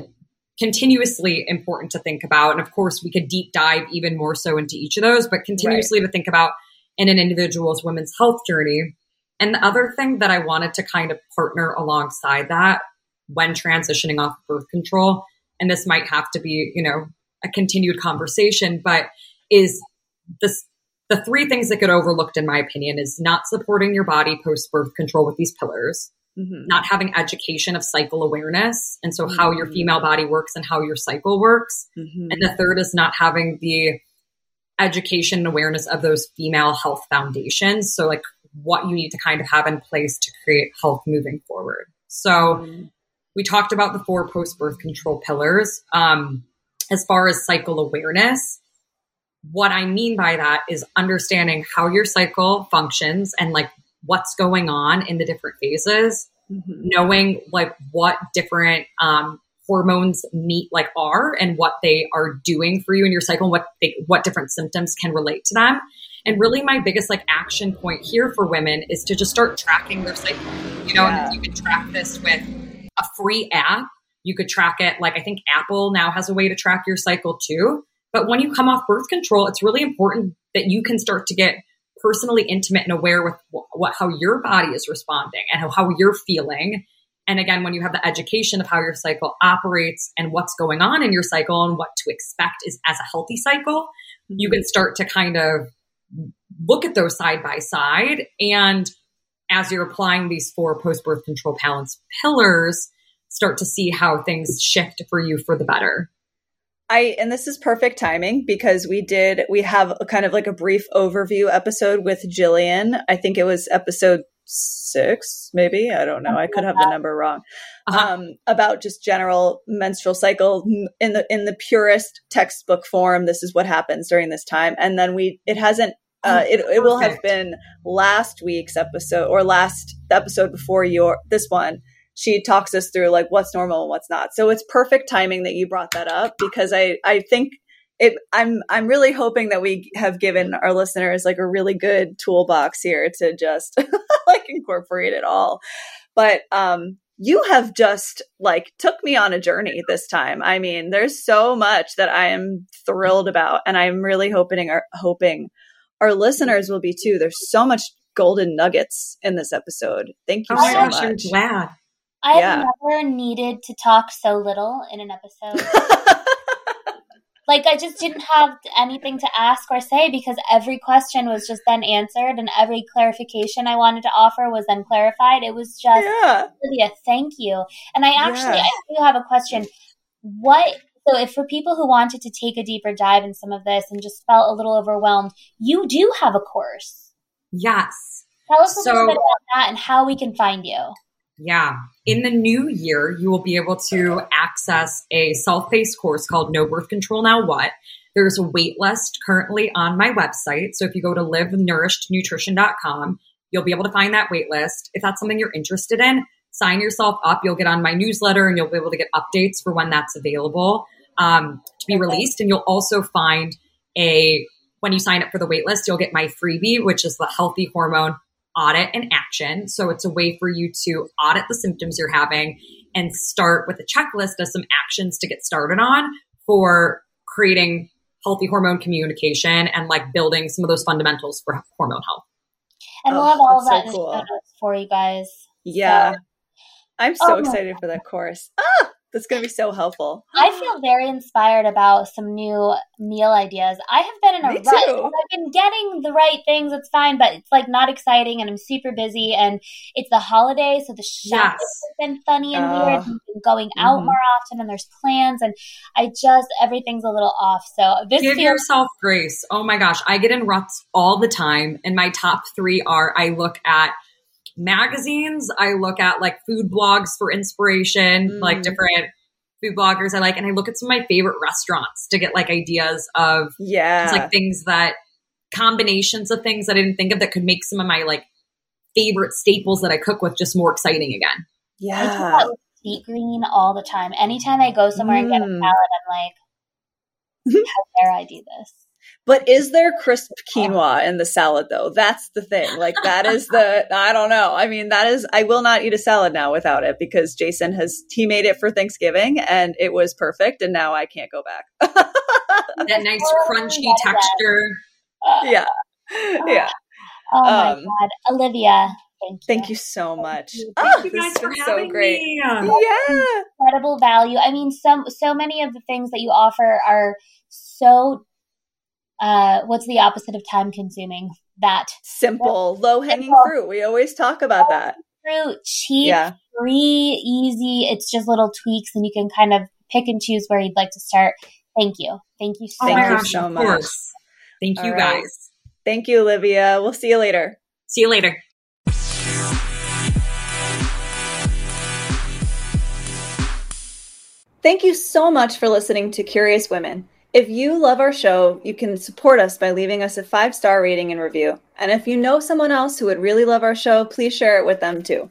C: continuously important to think about. And of course, we could deep dive even more so into each of those, but continuously right. to think about in an individual's women's health journey. And the other thing that I wanted to kind of partner alongside that when transitioning off birth control, and this might have to be, you know, a continued conversation, but is this the three things that get overlooked in my opinion is not supporting your body post birth control with these pillars mm-hmm. not having education of cycle awareness and so mm-hmm. how your mm-hmm. female body works and how your cycle works mm-hmm. and the third is not having the education and awareness of those female health foundations so like what you need to kind of have in place to create health moving forward so mm-hmm. we talked about the four post birth control pillars um, as far as cycle awareness what I mean by that is understanding how your cycle functions and like what's going on in the different phases, mm-hmm. knowing like what different um, hormones meet like are and what they are doing for you in your cycle, what they, what different symptoms can relate to them. And really, my biggest like action point here for women is to just start tracking their cycle. You know, yeah. you can track this with a free app. You could track it like I think Apple now has a way to track your cycle too. But when you come off birth control, it's really important that you can start to get personally intimate and aware with what, how your body is responding and how, how you're feeling. And again, when you have the education of how your cycle operates and what's going on in your cycle and what to expect is as a healthy cycle, you mm-hmm. can start to kind of look at those side by side. And as you're applying these four post birth control balance pillars, start to see how things shift for you for the better.
B: I and this is perfect timing because we did we have a kind of like a brief overview episode with Jillian. I think it was episode six, maybe. I don't know. I could have the number wrong. Uh-huh. Um, about just general menstrual cycle in the in the purest textbook form. This is what happens during this time, and then we it hasn't. Uh, it, it will have been last week's episode or last episode before your this one she talks us through like what's normal and what's not. So it's perfect timing that you brought that up because I I think it I'm I'm really hoping that we have given our listeners like a really good toolbox here to just (laughs) like incorporate it all. But um you have just like took me on a journey this time. I mean, there's so much that I am thrilled about and I'm really hoping our hoping our listeners will be too. There's so much golden nuggets in this episode. Thank you oh so gosh, much. I'm
C: glad.
A: I've yeah. never needed to talk so little in an episode. (laughs) like I just didn't have anything to ask or say because every question was just then answered and every clarification I wanted to offer was then clarified. It was just yeah. really a thank you. And I actually yeah. I do have a question. What so if for people who wanted to take a deeper dive in some of this and just felt a little overwhelmed, you do have a course.
C: Yes.
A: Tell us a so, little bit about that and how we can find you.
C: Yeah. In the new year, you will be able to access a self paced course called No Birth Control Now What. There's a wait list currently on my website. So if you go to livenourishednutrition.com, you'll be able to find that wait list. If that's something you're interested in, sign yourself up. You'll get on my newsletter and you'll be able to get updates for when that's available um, to be released. And you'll also find a, when you sign up for the wait list, you'll get my freebie, which is the healthy hormone audit and action. So it's a way for you to audit the symptoms you're having and start with a checklist of some actions to get started on for creating healthy hormone communication and like building some of those fundamentals for hormone health.
A: And we'll oh, have all of that so cool. for you guys.
B: Yeah. So. I'm so oh excited for that course. Ah! That's going to be so helpful.
A: I feel very inspired about some new meal ideas. I have been in a
B: Me
A: rut.
B: too.
A: I've been getting the right things. It's fine, but it's like not exciting, and I'm super busy. And it's the holiday, so the shopping
C: Yes.
A: has been funny and
B: Oh.
A: weird. We've been going out
B: Mhm.
A: more often, and there's plans, and I just everything's a little off. So this
C: Give
A: feels
C: yourself grace. Oh my gosh, I get in ruts all the time, and my top three are: I look at magazines, I look at like food blogs for inspiration,
B: Mm.
C: like different food bloggers I like, and I look at some of my favorite restaurants to get like ideas of
B: Yeah.
C: It's like things that combinations of things that I didn't think of that could make some of my like favorite staples that I cook with just more exciting again.
A: Yeah I do
B: yeah.
A: Sweetgreen all the time. Anytime I go somewhere and get a salad,
B: Mm.
A: I'm like, how dare I do this?
B: But is there crisp quinoa in the salad though? That's the thing. Like that is the (laughs) I don't know. I mean, that is I will not eat a salad now without it because Jason has he made it for Thanksgiving and it was perfect and now I can't go back. (laughs)
C: That nice
A: Oh,
C: crunchy
A: I love that.
C: texture. Ah.
B: yeah. Ah. Yeah.
A: Oh my
B: Um,
A: god, Olivia, thank you.
B: Thank you so much.
A: you.
B: Oh,
C: Thank you guys
B: has
C: for
B: been so
C: having
B: great.
C: me.
B: Yeah.
A: Incredible value. I mean, some so many of the things that you offer are so. Uh, what's the opposite of time consuming? That
B: Simple, low hanging fruit. We always talk about that.
A: fruit, cheap,
B: Yeah.
A: free, easy. It's just little tweaks, and you can kind of pick and choose where you'd like to start. Thank you, thank you so
C: Oh
B: Thank
C: my
B: you
A: much.
C: gosh,
B: so much.
C: course. Thank you
B: All right.
C: guys.
B: Thank you, Olivia. We'll see you later.
C: See you later.
B: Thank you so much for listening to Curious Women. If you love our show, you can support us by leaving us a five star rating and review. And if you know someone else who would really love our show, please share it with them too.